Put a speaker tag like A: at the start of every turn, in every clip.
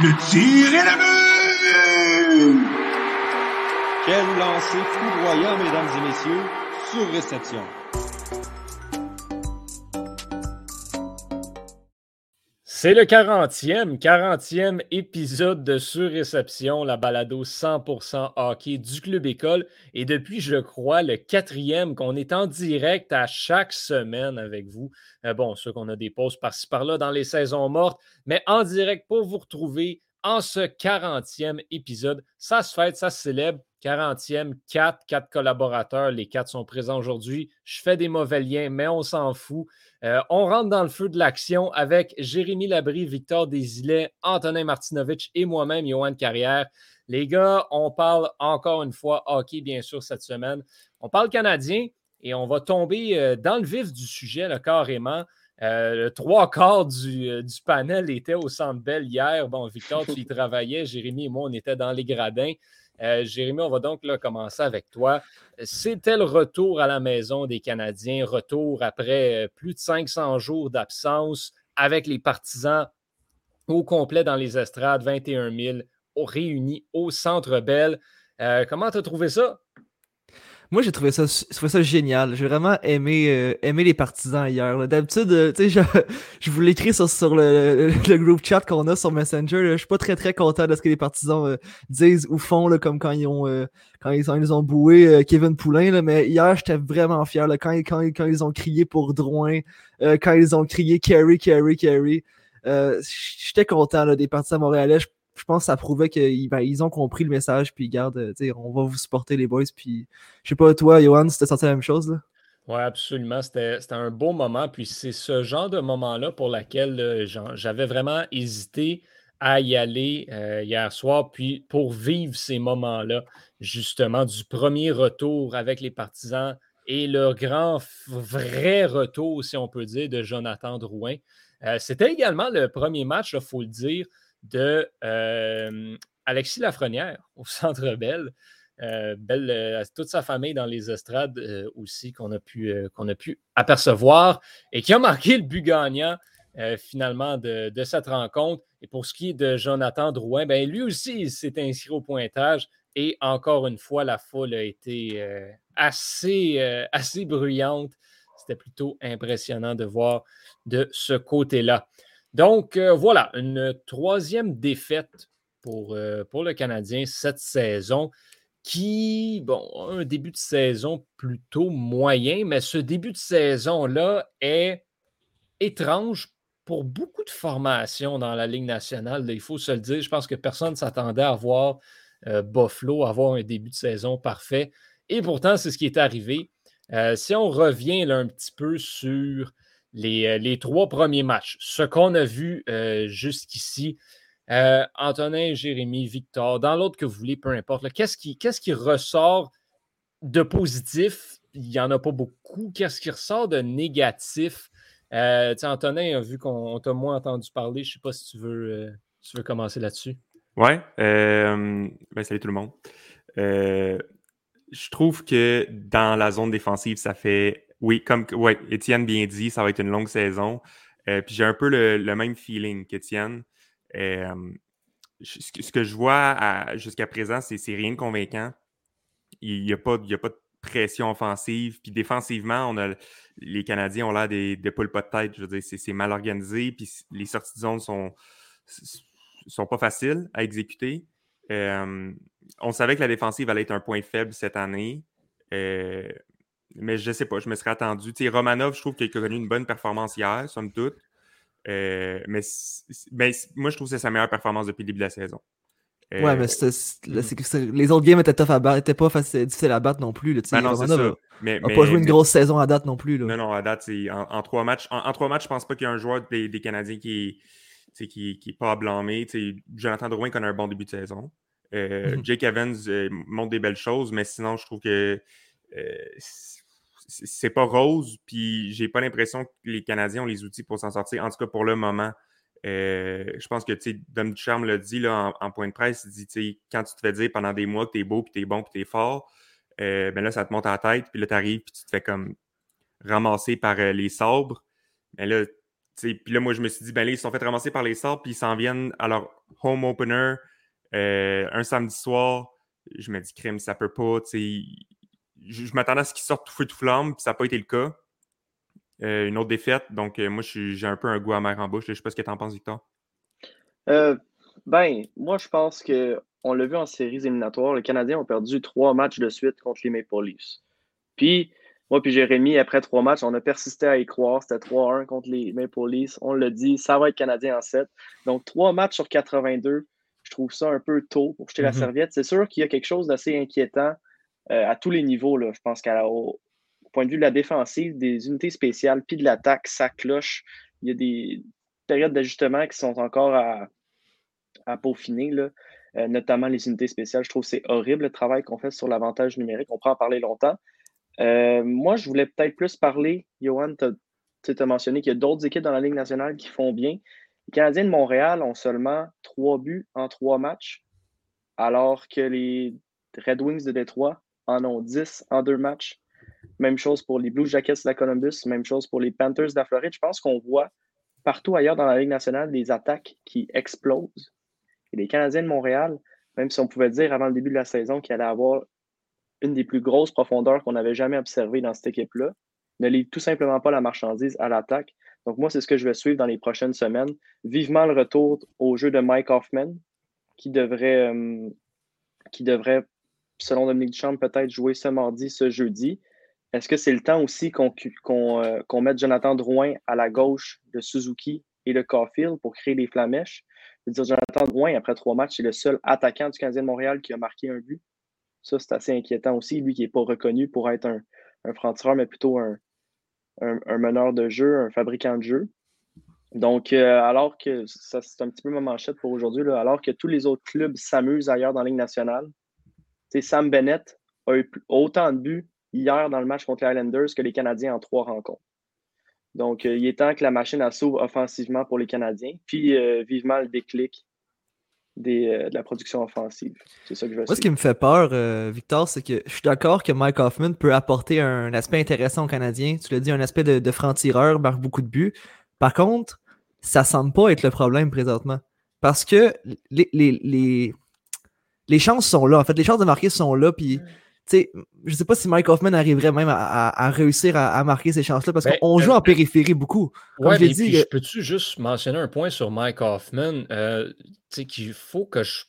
A: Le tir est le but!
B: Quel lancer foudroyant, mesdames et messieurs, sur réception.
C: C'est le 40e, 40e épisode de Surréception, la balado 100% hockey du Club École. Et depuis, je crois, le quatrième qu'on est en direct à chaque semaine avec vous. Euh, bon, sûr qu'on a des pauses par-ci par-là dans les saisons mortes, mais en direct pour vous retrouver en ce 40e épisode. Ça se fête, ça se célèbre. 40e, 4, 4 collaborateurs. Les 4 sont présents aujourd'hui. Je fais des mauvais liens, mais on s'en fout. Euh, on rentre dans le feu de l'action avec Jérémy Labry, Victor Desilets, Antonin Martinovitch et moi-même, Johan Carrière. Les gars, on parle encore une fois hockey, bien sûr, cette semaine. On parle canadien et on va tomber euh, dans le vif du sujet, là, carrément. Euh, le trois quarts du, du, panel était au Centre Bell hier. Bon, Victor, tu y travaillais. Jérémy et moi, on était dans les gradins. Euh, Jérémy, on va donc là, commencer avec toi. C'était le retour à la maison des Canadiens, retour après euh, plus de 500 jours d'absence avec les partisans au complet dans les estrades, 21 000 réunis au Centre Bell. Euh, comment tu as trouvé ça?
D: Moi, j'ai trouvé ça, ça génial. J'ai vraiment aimé, euh, aimé les partisans hier. D'habitude, euh, tu sais, je, je vous l'écris sur, sur le, le, groupe chat qu'on a sur Messenger. Je suis pas très très content de ce que les partisans euh, disent ou font, là, comme quand ils ont quand ils ont, ils ont boué Kevin Poulain. Là, mais hier, j'étais vraiment fier. Là, quand, quand, quand ils ont crié pour Drouin, quand ils ont crié Carry, Carry, Carry. j'étais content là, des partisans montréalais je pense que ça prouvait qu'ils ben, ont compris le message, puis garde, euh, on va vous supporter les boys. Puis je sais pas, toi, Johan, c'était senti la même chose? Là?
C: Oui, absolument. C'était un beau moment. Puis c'est ce genre de moment-là pour lequel euh, j'avais vraiment hésité à y aller euh, hier soir, puis pour vivre ces moments-là, justement, du premier retour avec les partisans et le grand, vrai retour, si on peut dire, de Jonathan Drouin. C'était également le premier match, il faut le dire, de euh, Alexis Lafrenière au Centre. Euh, Belle, euh, toute sa famille dans les estrades aussi qu'on a, pu, qu'on a pu apercevoir et qui a marqué le but gagnant finalement de, cette rencontre. Et pour ce qui est de Jonathan Drouin, ben, lui aussi il s'est inscrit au pointage et encore une fois, la foule a été assez, assez bruyante. C'était plutôt impressionnant de voir de ce côté-là. Donc, euh, voilà, une troisième défaite pour, euh, pour le Canadien cette saison qui, bon, un début de saison plutôt moyen, mais ce début de saison-là est étrange pour beaucoup de formations dans la Ligue nationale. il faut se le dire. Je pense que personne ne s'attendait à voir euh, Buffalo avoir un début de saison parfait. Et pourtant, c'est ce qui est arrivé. si on revient un petit peu sur euh, les, trois premiers matchs. Ce qu'on a vu euh, jusqu'ici, euh, Antonin, Jérémy, Victor, dans l'autre que vous voulez, peu importe, qu'est-ce qui, ressort de positif? Il n'y en a pas beaucoup. Qu'est-ce qui ressort de négatif? Antonin, vu qu'on t'a moins entendu parler, je ne sais pas si tu veux, tu veux commencer là-dessus.
E: Oui. Ben, salut tout le monde. je trouve que dans la zone défensive, ça fait oui, comme ouais, Étienne bien dit, ça va être une longue saison. Euh, puis j'ai un peu le, même feeling qu'Étienne. Euh, ce que je vois jusqu'à présent, c'est rien de convaincant. Il n'y a, pas, a pas de pression offensive. Puis défensivement, on a, les Canadiens ont l'air des, des poules pas de tête. Je veux dire, c'est mal organisé. Puis les sorties de zone sont, sont pas faciles à exécuter. Euh, on savait que la défensive allait être un point faible cette année. Euh, mais je ne sais pas, je me serais attendu. Tu Romanov, je trouve qu'il a connu une bonne performance hier, somme toute. Euh, mais, moi, je trouve que c'est sa meilleure performance depuis le début de la saison.
D: ouais, mais mm. les autres games étaient tough à battre, étaient pas facile, difficiles à battre non plus. Là,
E: ben non, Romanov
D: n'a pas joué une grosse saison à date non plus. Là.
E: Non, non, à date, en, en, trois matchs. En, trois matchs, je pense pas qu'il y a un joueur des, Canadiens qui n'est qui, qui pas à blâmer. Jonathan Drouin connaît un bon début de saison. Euh, mm-hmm. Jake Evans euh, montre des belles choses, mais sinon, je trouve que c'est pas rose, puis j'ai pas l'impression que les Canadiens ont les outils pour s'en sortir, en tout cas pour le moment. Euh, je pense que Dom Ducharme l'a dit là, en, point de presse, il dit quand tu te fais dire pendant des mois que t'es beau, puis t'es bon, puis t'es fort, euh, ben là, ça te monte à la tête, puis là, t'arrives, puis tu te fais comme ramasser par euh, les sabres. Mais là, Puis là, moi, je me suis dit, ben là, ils se sont fait ramasser par les sorts, puis ils s'en viennent à leur home opener euh, un samedi soir. Je me dis, crime, ça peut pas. Je, je m'attendais à ce qu'ils sortent tout feu, tout flamme, puis ça n'a pas été le cas. Euh, une autre défaite, donc euh, moi, j'ai un peu un goût amer en bouche. Je sais pas ce que tu en penses, Victor.
F: ben, moi, je pense que on l'a vu en séries éliminatoires, les Canadiens ont perdu trois matchs de suite contre les Maple Leafs. Puis, moi puis Jérémy, après trois matchs, on a persisté à y croire. C'était 3-1 contre les Maple Leafs. On l'a dit, ça va être Canadien en 7. Donc, trois matchs sur 82, je trouve ça un peu tôt pour jeter la mhm. serviette. C'est sûr qu'il y a quelque chose d'assez inquiétant euh, à tous les niveaux. Là. Je pense qu'au point de vue de la défensive, des unités spéciales, puis de l'attaque, ça cloche. Il y a des périodes d'ajustement qui sont encore à, à peaufiner, là. Euh, notamment les unités spéciales. Je trouve que c'est horrible le travail qu'on fait sur l'avantage numérique. On pourra en parler longtemps. Euh, moi, je voulais peut-être plus parler, Johan, tu as mentionné qu'il y a d'autres équipes dans la Ligue nationale qui font bien. Les Canadiens de Montréal ont seulement trois buts en trois matchs, alors que les Red Wings de Détroit en ont dix en deux matchs. Même chose pour les Blue Jackets de la Columbus, même chose pour les Panthers de la Floride. Je pense qu'on voit partout ailleurs dans la Ligue nationale des attaques qui explosent. Et les Canadiens de Montréal, même si on pouvait dire avant le début de la saison qu'il allait avoir une des plus grosses profondeurs qu'on n'avait jamais observées dans cette équipe-là, ne livre tout simplement pas la marchandise à l'attaque. Donc, moi, c'est ce que je vais suivre dans les prochaines semaines. Vivement le retour au jeu de Mike Hoffman, qui devrait, euh, qui devrait selon Dominique Duchamp, peut-être jouer ce mardi, ce jeudi. Est-ce que c'est le temps aussi qu'on euh, mette Jonathan Drouin à la gauche de Suzuki et de Caulfield pour créer les flamèches? Je veux dire, Jonathan Drouin, après trois matchs, c'est le seul attaquant du Canadien de Montréal qui a marqué un but. Ça, c'est assez inquiétant aussi. Lui qui n'est pas reconnu pour être un, un franc-tireur, mais plutôt un, meneur de jeu, un fabricant de jeu. Donc, euh, alors que ça, c'est un petit peu ma manchette pour aujourd'hui, alors que tous les autres clubs s'amusent ailleurs dans la Ligue nationale, Sam Bennett a eu autant de buts hier dans le match contre les Islanders que les Canadiens en trois rencontres. Donc, euh, il est temps que la machine s'ouvre offensivement pour les Canadiens, puis euh, vivement le déclic euh, de la production offensive. C'est ça que je veux
D: Moi, ce qui me fait peur, euh, Victor, c'est que je suis d'accord que Mike Hoffman peut apporter un aspect intéressant aux Canadiens. Tu l'as dit, un aspect de, franc-tireur, marque beaucoup de buts. Par contre, ça semble pas être le problème présentement. Parce que les, les, les, chances sont là. En fait, les chances de marquer sont là. Puis sais, je sais pas si Mike Hoffman arriverait même à, réussir à, marquer ces chances-là parce ben, qu'on joue en euh, périphérie beaucoup.
C: Comme je dit, je peux-tu juste mentionner un point sur Mike Hoffman? Euh, qu'il faut que je.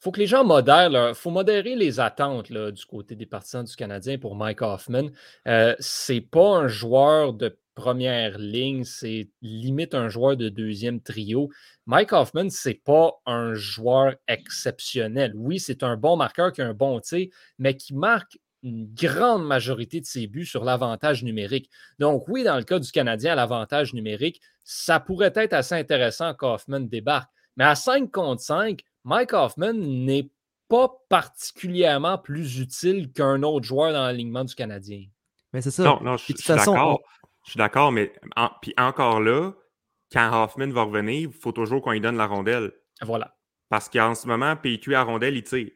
C: faut que les gens modèrent, il faut modérer les attentes là, du côté des partisans du Canadien pour Mike Hoffman. Euh, c'est pas un joueur de première ligne, c'est limite un joueur de deuxième trio. Mike Hoffman, c'est pas un joueur exceptionnel. Oui, c'est un bon marqueur qui a un bon tir, mais qui marque une grande majorité de ses buts sur l'avantage numérique. Donc, oui, dans le cas du Canadien, l'avantage numérique, ça pourrait être assez intéressant qu'Hoffman débarque. Mais à 5 contre 5, Mike Hoffman n'est pas particulièrement plus utile qu'un autre joueur dans l'alignement du Canadien.
D: Mais c'est ça.
E: Non, non, je, suis d'accord. Je suis d'accord, mais puis encore là, quand Hoffman va revenir, il faut toujours qu'on lui donne la rondelle.
C: Voilà.
E: Parce qu'en ce moment, PQ à rondelle, il tire.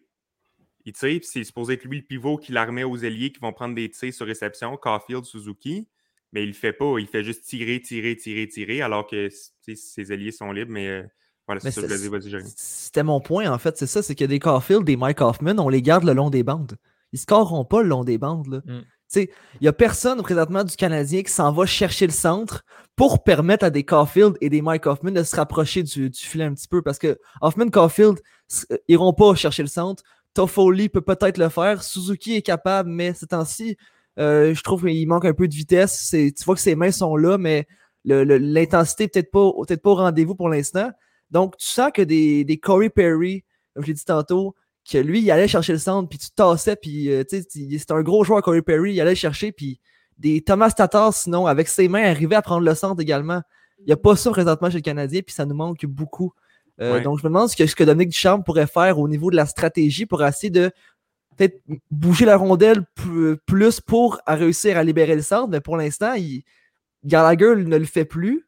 E: Il tire, puis c'est supposé être lui le pivot qui la remet aux ailiers qui vont prendre des tirs sur réception, Caulfield, Suzuki. Mais il le fait pas. Il fait juste tirer, tirer, tirer, tirer, alors que ses ailiers sont libres. Mais euh, voilà, c'est ça que je vas
D: C'était mon point, en fait. C'est ça, c'est que des Caulfield, des Mike Hoffman, on les garde le long des bandes. Ils ne scoreront pas le long des bandes. Là. Mm. Il n'y a personne présentement du Canadien qui s'en va chercher le centre pour permettre à des Caulfield et des Mike Hoffman de se rapprocher du, filet un petit peu parce que Hoffman, Caulfield euh, iront pas chercher le centre. Toffoli peut peut-être le faire. Suzuki est capable, mais ces temps-ci, euh, je trouve qu'il manque un peu de vitesse. Tu vois que ses mains sont là, mais l'intensité peut-être pas, peut pas au rendez-vous pour l'instant. Donc, tu sens que des, des Corey Perry, comme je l'ai dit tantôt, que lui, il allait chercher le centre, puis tu tassais, puis euh, tu sais, c'est un gros joueur, Corey Perry, il allait chercher, puis des Thomas Tatar, sinon, avec ses mains, arrivait à prendre le centre également. Il n'y a pas ça présentement chez le Canadien, puis ça nous manque beaucoup. Euh, donc, je me demande ce que, ce que Dominique Duchamp pourrait faire au niveau de la stratégie pour essayer de peut-être bouger la rondelle plus pour réussir à libérer le centre, mais pour l'instant, Gallagher ne le fait plus.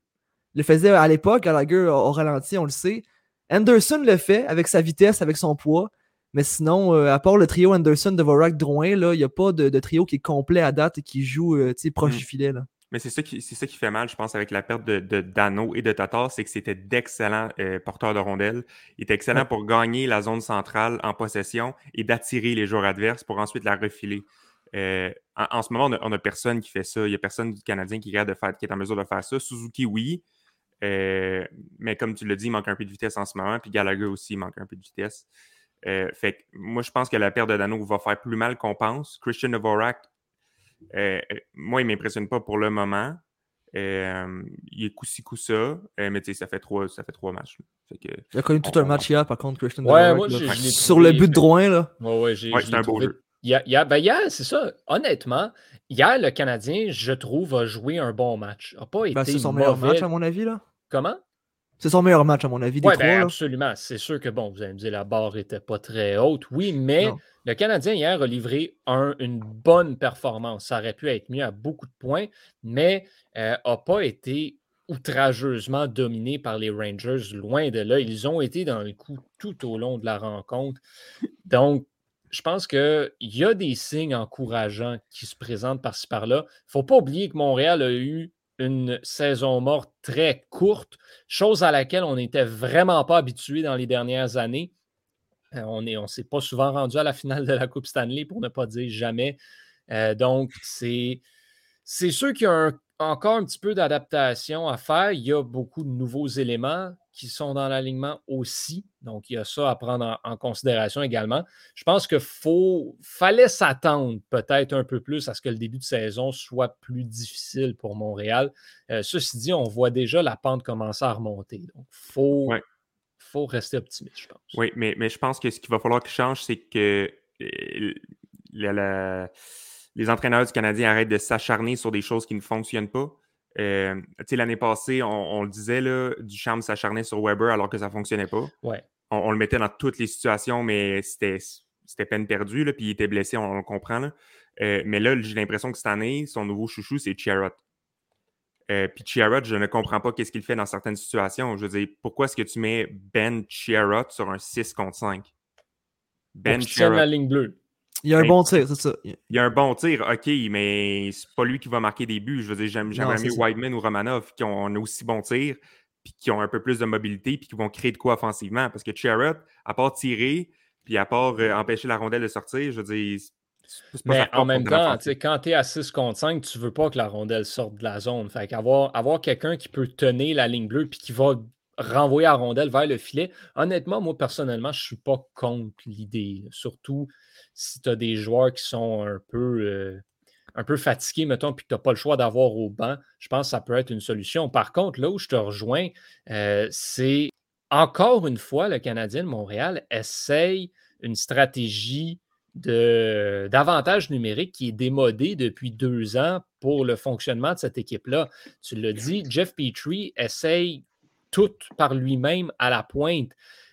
D: Il le faisait à l'époque, Gallagher au ralenti, on le sait. Anderson le fait avec sa vitesse, avec son poids. Mais sinon, euh, à part le trio Anderson, Devorak, Drouin, il n'y a pas de, trio qui est complet à date et qui joue euh, proche mm. du filet.
E: Mais c'est ça, qui, ça qui fait mal, je pense, avec la perte de, de Dano et de Tatar, c'est que c'était d'excellents euh, porteurs de rondelles. Il était excellent
D: Ouais.
E: pour gagner la zone centrale en possession et d'attirer les joueurs adverses pour ensuite la refiler. Euh, en, en ce moment, on a, on a personne qui fait ça. Il n'y a personne du Canadien qui, de faire, qui est en mesure de faire ça. Suzuki, oui. Euh, mais comme tu l'as dit, il manque un peu de vitesse en ce moment. Puis Gallagher aussi, il manque un peu de vitesse. Euh, fait que moi, je pense que la perte de Dano va faire plus mal qu'on pense. Christian Dvorak, euh, moi, il ne m'impressionne pas pour le moment. Euh, il est coup-ci, coup-ça. Euh, mais tu sais, ça fait trois, ça fait trois matchs. Fait que,
D: Il a connu tout un match hier, par contre, Christian
C: Ouais, moi,
D: là.
C: l'ai
D: Sur
C: trouvé-
D: le but de Drouin, là.
C: Ouais, ouais, j'ai,
E: ouais, c'est un beau
C: trouvé-
E: jeu.
C: Hier, hier- ben hier, c'est ça. Honnêtement, hier, le Canadien, je trouve, a joué un bon match. A pas été
D: Ben, c'est son meilleur match, à mon avis, là.
C: Comment?
D: C'est son meilleur match, à mon avis, des trois,
C: ben,
D: là.
C: absolument. C'est sûr que, bon, vous allez me dire, la barre n'était pas très haute. Oui, mais
D: Non.
C: le Canadien, hier, a livré un- une bonne performance. Ça aurait pu être mieux à beaucoup de points, mais n'a pas été outrageusement dominé par les Rangers. Loin de là. Ils ont été dans le coup tout au long de la rencontre. Donc, je pense qu'il y a des signes encourageants qui se présentent par-ci par-là. Il ne faut pas oublier que Montréal a eu une saison morte très courte, chose à laquelle on n'était vraiment pas habitué dans les dernières années. Euh, on ne s'est pas souvent rendu à la finale de la Coupe Stanley, pour ne pas dire jamais. Euh, donc, c'est sûr qu'il y a encore un petit peu d'adaptation à faire. Il y a beaucoup de nouveaux éléments qui sont dans l'alignement aussi. Donc, il y a ça à prendre en, en considération également. Je pense qu'il fallait s'attendre peut-être un peu plus à ce que le début de saison soit plus difficile pour Montréal. Euh, ceci dit, on voit déjà la pente commencer à remonter. Donc, il faut,
E: Ouais.
C: faut rester optimiste, je pense.
E: Oui, mais, mais je pense que ce qu'il va falloir qu'il change, c'est que euh, la- la- les entraîneurs du Canadien arrêtent de s'acharner sur des choses qui ne fonctionnent pas. Euh, tu sais, l'année passée, on, on le disait, là, Duchamp s'acharnait sur Weber alors que ça ne fonctionnait pas.
C: Ouais.
E: On, on le mettait dans toutes les situations, mais c'était peine perdue, là, puis il était blessé, on, on le comprend. Là. Euh, mais là, j'ai l'impression que cette année, son nouveau chouchou, c'est Chiarot. Euh, puis Chiarot, je ne comprends pas qu'est-ce qu'il fait dans certaines situations. Je veux dire, pourquoi est-ce que tu mets Ben Chiarot sur un 6 contre 5? Ben Chiarot.
C: la ligne bleue.
D: Il y a un bon tir, c'est ça.
E: Il y a un bon tir, ok, mais c'est pas lui qui va marquer des buts. Je veux dire, j'aime- j'aimerais
D: c'est
E: mieux. Whiteman ou Romanov qui ont un aussi bon tir, puis qui ont un peu plus de mobilité, puis qui vont créer de quoi offensivement. Parce que Chiarot, à part tirer, puis à part euh, empêcher la rondelle de sortir, je veux dire,
C: Mais en même temps,
E: l'offensive.
C: tu sais, quand tu es à 6 contre 5, tu veux pas que la rondelle sorte de la zone. Fait qu'avoir avoir quelqu'un qui peut tenir la ligne bleue puis qui va renvoyer la rondelle vers le filet, honnêtement, moi, personnellement, je suis pas contre l'idée. Surtout si tu as des joueurs qui sont un peu, euh, un peu fatigués, mettons, puis que tu n'as pas le choix d'avoir au banc, je pense que ça peut être une solution. Par contre, là où je te rejoins, euh, c'est encore une fois, le Canadien de Montréal essaye une stratégie d'avantage numérique qui est démodée depuis deux ans pour le fonctionnement de cette équipe-là. Tu l'as dit, Jeff Petrie essaye tout par lui-même à la pointe.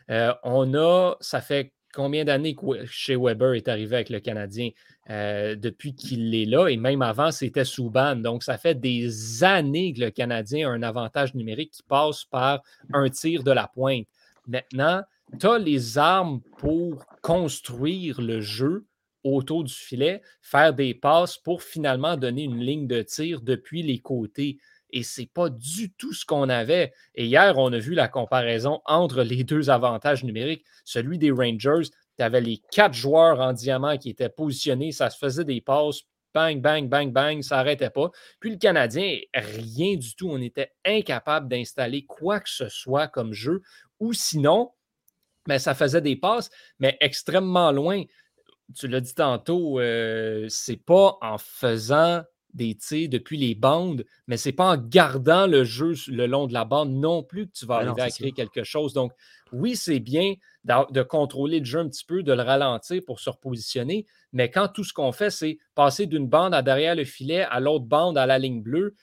C: Euh, on a, ça fait combien d'années que chez Weber est arrivé avec le Canadien euh, depuis qu'il est là, et même avant, c'était Souban. Donc, ça fait des années que le Canadien a un avantage numérique qui passe par un tir de la pointe. Maintenant, tu as les armes pour construire le jeu autour du filet, faire des passes pour finalement donner une ligne de tir depuis les côtés. Et ce n'est pas du tout ce qu'on avait. Et hier, on a vu la comparaison entre les deux avantages numériques. Celui des Rangers, tu avais les quatre joueurs en diamant qui étaient positionnés, ça se faisait des passes, bang, bang, bang, bang, ça n'arrêtait pas. Puis le Canadien, rien du tout. On était incapable d'installer quoi que ce soit comme jeu. Ou sinon, ben, ça faisait des passes, mais extrêmement loin. Tu l'as dit tantôt, euh, c'est pas en faisant des tirs depuis les bandes, mais c'est pas en gardant le jeu le long de la bande non plus que tu vas
D: Ben non,
C: arriver à créer
D: ça.
C: quelque chose. Donc, oui, c'est bien d'a- de contrôler le jeu un petit peu, de le ralentir pour se repositionner, mais quand tout ce qu'on fait, c'est passer d'une bande à derrière le filet à l'autre bande à la ligne bleue,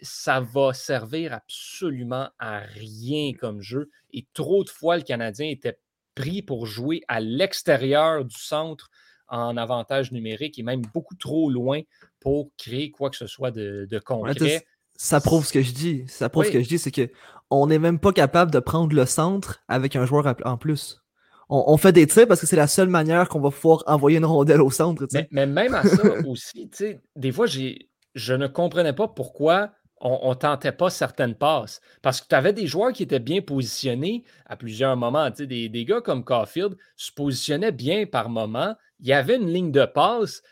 C: ça va servir absolument à rien comme jeu. Et trop de fois, le Canadien était pris pour jouer à l'extérieur du centre en avantage numérique et même beaucoup trop loin pour créer quoi que ce soit de, de concret.
D: ça prouve ce que je dis. Ça prouve
C: Oui.
D: ce que je dis, c'est que on n'est même pas capable de prendre le centre avec un joueur en plus. On, on fait des tirs parce que c'est la seule manière qu'on va pouvoir envoyer une rondelle au centre.
C: Mais, mais même à ça aussi, des fois, j'ai je ne comprenais pas pourquoi on ne tentait pas certaines passes. Parce que tu avais des joueurs qui étaient bien positionnés à plusieurs moments. Des, des gars comme Caulfield se positionnaient bien par moment. Il y avait une ligne de passe.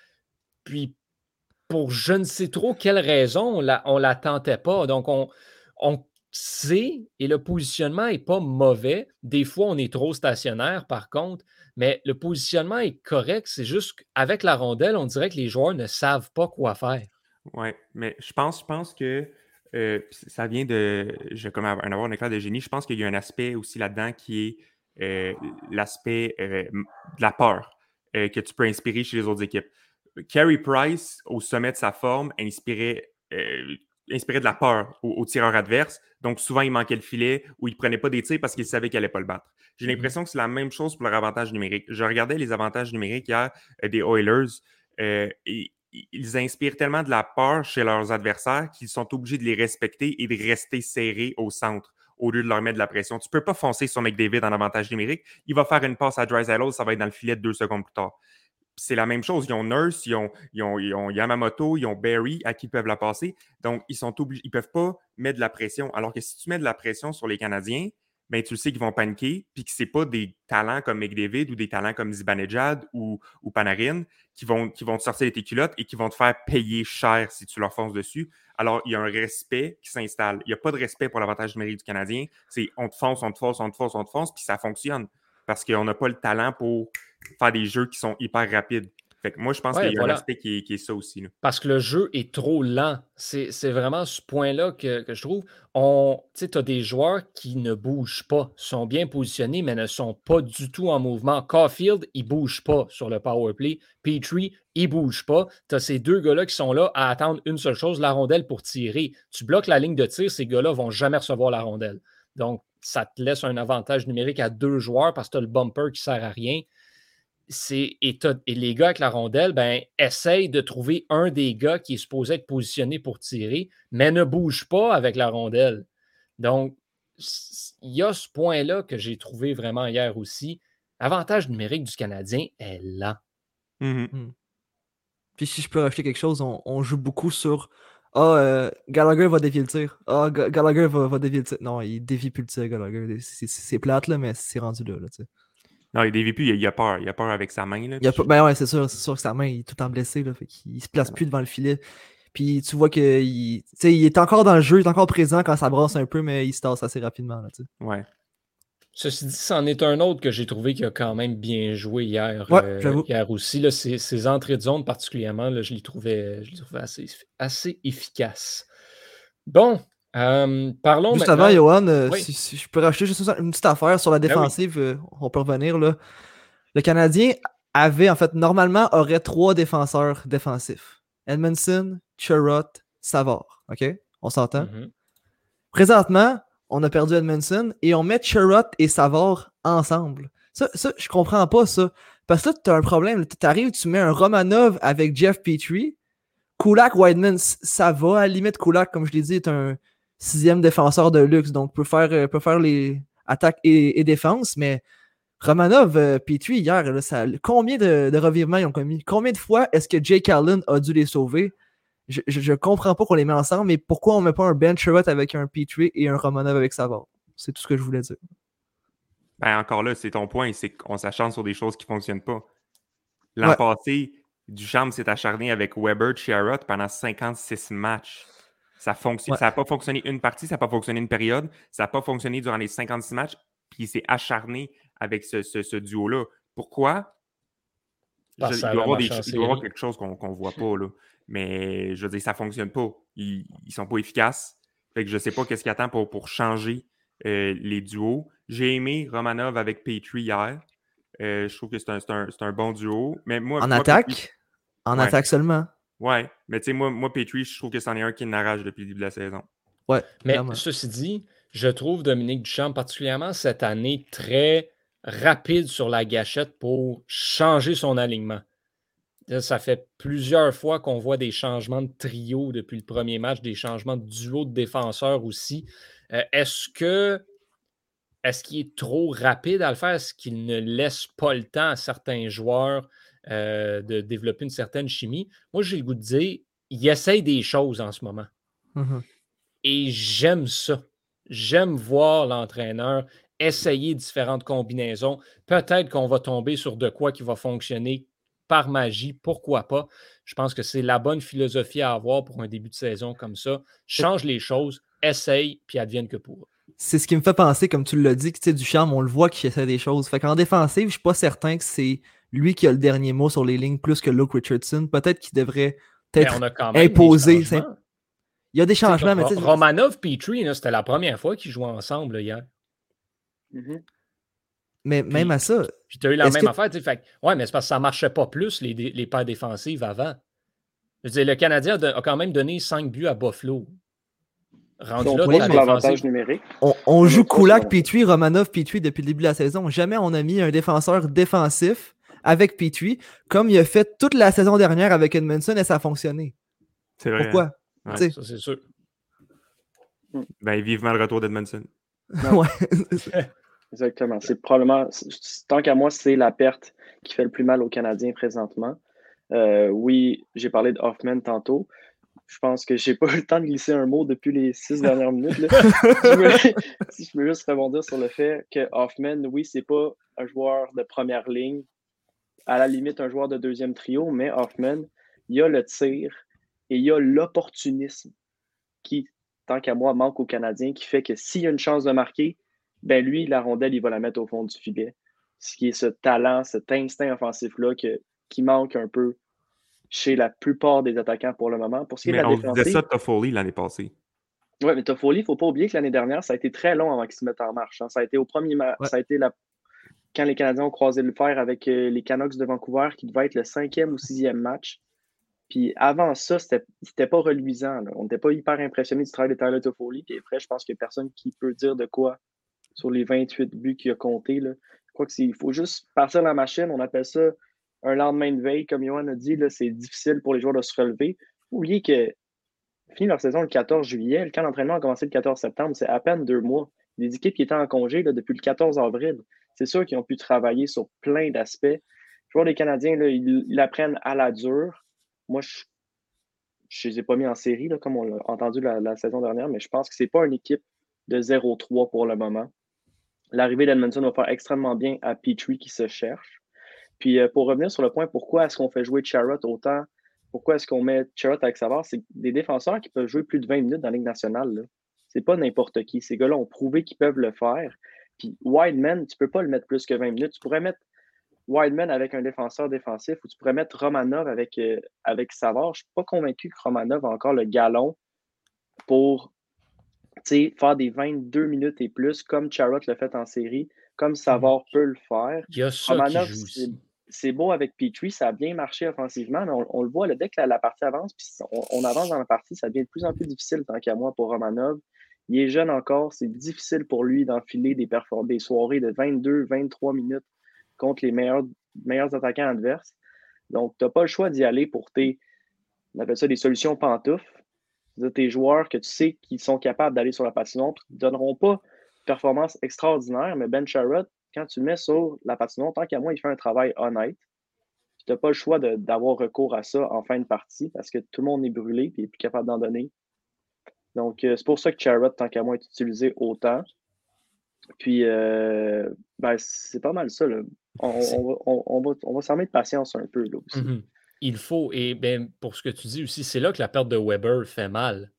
C: Puis, pour je ne sais trop quelle raison, on ne la, tentait pas. Donc, on, on sait et le positionnement n'est pas mauvais. Des fois, on est trop stationnaire, par contre. Mais le positionnement est correct. C'est juste qu'avec la rondelle, on dirait que les joueurs ne savent pas quoi faire.
E: Oui, mais je pense, je pense que euh, ça vient de. Je comme un avoir un éclair de génie. Je pense qu'il y a un aspect aussi là-dedans qui est euh, l'aspect euh, de la peur que tu peux inspirer chez les autres équipes. Carey Price, au sommet de sa forme, inspirait, inspirait de la peur aux, tireurs adverses. Donc, souvent, il manquait le filet ou il ne prenait pas des tirs parce qu'il savait qu'il n'allait pas le battre. J'ai mmh l'impression que c'est la même chose pour leur avantage numérique. Je regardais les avantages numériques hier des Oilers et ils inspirent tellement de la peur chez leurs adversaires qu'ils sont obligés de les respecter et de rester serrés au centre au lieu de leur mettre de la pression. Tu ne peux pas foncer sur McDavid en avantage numérique. Il va faire une passe à Drysdale, ça va être dans le filet deux secondes plus tard. C'est la même chose. Ils ont Nurse, ils ont, Yamamoto, ils ont Barry à qui ils peuvent la passer. Donc, ils sont obligés, ils peuvent pas mettre de la pression. Alors que si tu mets de la pression sur les Canadiens, ben, tu sais qu'ils vont paniquer, puis que ce pas des talents comme McDavid ou des talents comme Zibanejad ou, Panarin qui vont, qui te sortir de tes culottes et qui vont te faire payer cher si tu leur fonces dessus. Alors, il y a un respect qui s'installe. Il n'y a pas de respect pour l'avantage numérique du Canadien. C'est on te fonce, on te fonce, on te fonce, on te fonce, puis ça fonctionne. Parce qu'on n'a pas le talent pour faire des jeux qui sont hyper rapides moi, je pense qu'il y a un aspect qui est, ça aussi.
C: Parce que le jeu est trop lent. C'est vraiment ce point-là que, je trouve. Tu as des joueurs qui ne bougent pas, sont bien positionnés, mais ne sont pas du tout en mouvement. Caulfield, il ne bouge pas sur le power play. Petrie, il ne bouge pas. Tu as ces deux gars-là qui sont là à attendre une seule chose, la rondelle pour tirer. Tu bloques la ligne de tir, ces gars-là ne vont jamais recevoir la rondelle. Donc, ça te laisse un avantage numérique à deux joueurs parce que tu as le bumper qui ne sert à rien c'est et, les gars avec la rondelle, ben, essayent de trouver un des gars qui est supposé être positionné pour tirer, mais ne bouge pas avec la rondelle. Donc, il y a ce point-là que j'ai trouvé vraiment hier aussi. L'avantage numérique du Canadien est là.
D: Mmh mmh. Puis si je peux rajouter quelque chose, on, joue beaucoup sur Ah, euh, Gallagher va dévier le tir. Ah, Gallagher va, dévier le tir. Non, il dévie plus le tir, Gallagher. C'est plate, là, mais c'est rendu là. là
E: non, il dévie plus, il a peur. Il a peur avec sa main. Là,
D: ben ouais, c'est sûr, c'est sûr que sa main est tout en blessé. Là, fait il se place plus devant le filet. Puis tu vois qu'il il est encore dans le jeu, il est encore présent quand ça brasse un peu, mais il se tasse assez rapidement. Là,
E: ouais.
C: Ceci dit, c'en est un autre que j'ai trouvé qui a quand même bien joué hier, euh, hier aussi. Là, ses, entrées de zone particulièrement, là, je les trouvais, je les trouvais assez, assez efficaces. Bon, euh, parlons
D: Juste avant, Johan, euh, si, je peux rajouter juste une petite affaire sur la ben défensive, euh, on peut revenir. Là. Le Canadien avait, en fait, normalement, aurait trois défenseurs défensifs. Edmondson, Chirot, Savard. OK? On s'entend? Mm-hmm. Présentement, on a perdu Edmondson et on met Chirot et Savard ensemble. Ça, je comprends pas ça. Parce que là, tu as un problème. Tu arrives, tu mets un Romanov avec Jeff Petrie. Kulak, Whiteman, ça va. À la limite, Kulak, comme je l'ai dit, est un, sixième défenseur de luxe, donc peut euh, peut faire les attaques et, défenses, mais Romanov, euh, Petrie, hier, combien de, de, revirements ils ont commis? Combien de fois est-ce que Jake Allen a dû les sauver? Je, je, comprends pas qu'on les met ensemble, mais pourquoi on met pas un Ben Sherrod avec un Petrie et un Romanov avec Savard? C'est tout ce que je voulais dire.
E: Ben encore là, c'est ton point, c'est qu'on s'acharne sur des choses qui ne fonctionnent pas. L'an passé, Duchamp s'est acharné avec Weber Sherrod pendant 56 matchs. Ça n'a pas fonctionné une partie, ça n'a pas fonctionné une période, ça n'a pas fonctionné durant les 56 matchs, puis il s'est acharné avec ce, duo-là. Pourquoi? il, doit y avoir quelque chose qu'on ne voit pas, là. Mais je veux dire, ça ne fonctionne pas. Ils ne sont pas efficaces. Fait que je ne sais pas qu'est-ce qu'il attend pour, pour changer euh, les duos. J'ai aimé Romanov avec Petrie hier. Euh, je trouve que c'est un, bon duo. Mais moi,
D: en attaque? En attaque seulement?
E: Ouais, mais tu sais, moi, moi, Petrie, je trouve que c'en est un qui n'arrache depuis le début de la saison.
D: Ouais.
C: Mais ceci dit, je trouve Dominique Duchamp, particulièrement cette année, très rapide sur la gâchette pour changer son alignement. Ça fait plusieurs fois qu'on voit des changements de trio depuis le premier match, des changements de duo de défenseurs aussi. Euh, est-ce que est-ce qu'il est trop rapide à le faire? Est-ce qu'il ne laisse pas le temps à certains joueurs euh, de développer une certaine chimie? Moi, j'ai le goût de dire, il essaye des choses en ce moment.
D: Mhm.
C: Et j'aime ça. J'aime voir l'entraîneur essayer différentes combinaisons. Peut-être qu'on va tomber sur de quoi qui va fonctionner par magie. Pourquoi pas? Je pense que c'est la bonne philosophie à avoir pour un début de saison comme ça. Change les choses, essaye, puis advienne que pour.
D: C'est ce qui me fait penser, comme tu l'as dit, que tu sais, Ducharme, on le voit qu'il essaie des choses. Fait qu'en défensive, je suis pas certain que c'est lui qui a le dernier mot sur les lignes plus que Luke Richardson. Peut-être qu'il devrait peut-être
C: on a quand même des
D: imposé. Il y a des changements, mais
C: Ro-
D: tu sais,
C: Romanov Petrie, c'était la première fois qu'ils jouaient ensemble là, hier.
F: Mhm.
D: Mais même à ça,
C: Puis tu as eu la même
D: que-
C: affaire. fait ouais, mais c'est parce que ça ne marchait pas plus, les, les paires défensives avant. Je veux dire, le Canadien a, quand même donné 5 buts à Buffalo. Rendu
F: Donc,
C: là,
F: l'avantage numérique.
D: on, on
F: On
D: joue
F: secondes.
D: Petrie, Romanov, Petrie depuis le début de la saison. Jamais on a mis un défenseur défensif avec Petrie, comme il a fait toute la saison dernière avec Edmondson et ça a fonctionné.
E: C'est vrai.
D: Pourquoi?
E: Ouais.
D: Sais,
C: Ça, c'est sûr.
E: Ben, vivement le retour d'Edmondson.
D: ouais.
F: Exactement. C'est probablement, tant qu'à moi, c'est la perte qui fait le plus mal aux Canadiens présentement. Euh, oui, j'ai parlé de Hoffman tantôt. Je pense que j'ai pas eu le temps de glisser un mot depuis les six dernières minutes. si je veux juste rebondir sur le fait que Hoffman, oui, c'est pas un joueur de première ligne, à la limite un joueur de deuxième trio, mais Hoffman, il y a le tir et il y a l'opportunisme qui, tant qu'à moi, manque aux Canadiens, qui fait que s'il y a une chance de marquer, ben lui, la rondelle, il va la mettre au fond du filet. Ce qui est ce talent, cet instinct offensif-là qui manque un peu chez la plupart des attaquants pour le moment. Pour ce qui est de la
E: on ça de Toffoli l'année passée.
F: oui, mais Toffoli, il ne faut pas oublier que l'année dernière, ça a été très long avant qu'il se mette en marche. hein. Ça a été au premier ma-
D: Ouais.
F: ça a été la... quand les Canadiens ont croisé le fer avec euh, les Canucks de Vancouver, qui devait être le cinquième ou sixième match. Puis avant ça, c'était c'était pas reluisant. là. On n'était pas hyper impressionné du travail de Tyler Toffoli. Puis après, je pense qu'il n'y a personne qui peut dire de quoi sur les 28 buts qu'il a comptés. Je crois qu'il faut juste partir la machine. On appelle ça un lendemain de veille. Comme Johan a dit, c'est difficile pour les joueurs de se relever. Faut oublier que fini leur saison le 14 juillet. Le camp d'entraînement a commencé le 14 septembre. C'est à peine deux mois. Des équipes qui étaient en congé là, depuis le 14 avril. C'est sûr qu'ils ont pu travailler sur plein d'aspects. Les joueurs des Canadiens, là, ils, ils apprennent à la dure. Moi, je ne les ai pas mis en série, là, comme on l'a entendu la, la saison dernière, mais je pense que ce n'est pas une équipe de 0-3 pour le moment. L'arrivée d'Edmondson va faire extrêmement bien à Petrie qui se cherche. Puis euh, pour revenir sur le point, pourquoi est-ce qu'on fait jouer Charrot autant? Pourquoi est-ce qu'on met Charrot avec Savard? C'est des défenseurs qui peuvent jouer plus de 20 minutes dans la Ligue nationale. C'est pas n'importe qui. Ces gars-là ont prouvé qu'ils peuvent le faire. Puis Wideman, tu peux pas le mettre plus que 20 minutes. Tu pourrais mettre Wideman avec un défenseur défensif ou tu pourrais mettre Romanov avec, euh, avec Savard. Je suis pas convaincu que Romanov a encore le galon pour faire des 22 minutes et plus, comme Charrot l'a fait en série, comme Savard peut le faire.
C: Il y a ça
F: c'est- beau avec Petrie, ça a bien marché offensivement, mais on, on le voit, là, dès que la, la partie avance, puis on, on avance dans la partie, ça devient de plus en plus difficile tant qu'à moi pour Romanov. Il est jeune encore, c'est difficile pour lui d'enfiler des soirées de 22, 23 minutes contre les meilleurs, meilleurs attaquants adverses. Donc, tu n'as pas le choix d'y aller pour tes, on appelle ça des solutions pantoufles. C'est-à-dire tes joueurs que tu sais qu'ils sont capables d'aller sur la patinoire, qui ne donneront pas de performance extraordinaire, mais Ben Sherrod, quand tu le mets sur la patinoire, tant qu'à moi, il fait un travail honnête. Tu n'as pas le choix d'avoir recours à ça en fin de partie parce que tout le monde est brûlé et n'est plus capable d'en donner. Donc, euh, c'est pour ça que Charrot, tant qu'à moi, est utilisé autant. Puis, euh, ben, c'est pas mal ça. là. On, va, on, va, on va s'armer de patience un peu là, aussi.
C: Mhm. Il faut, et ben, pour ce que tu dis aussi, c'est là que la perte de Weber fait mal.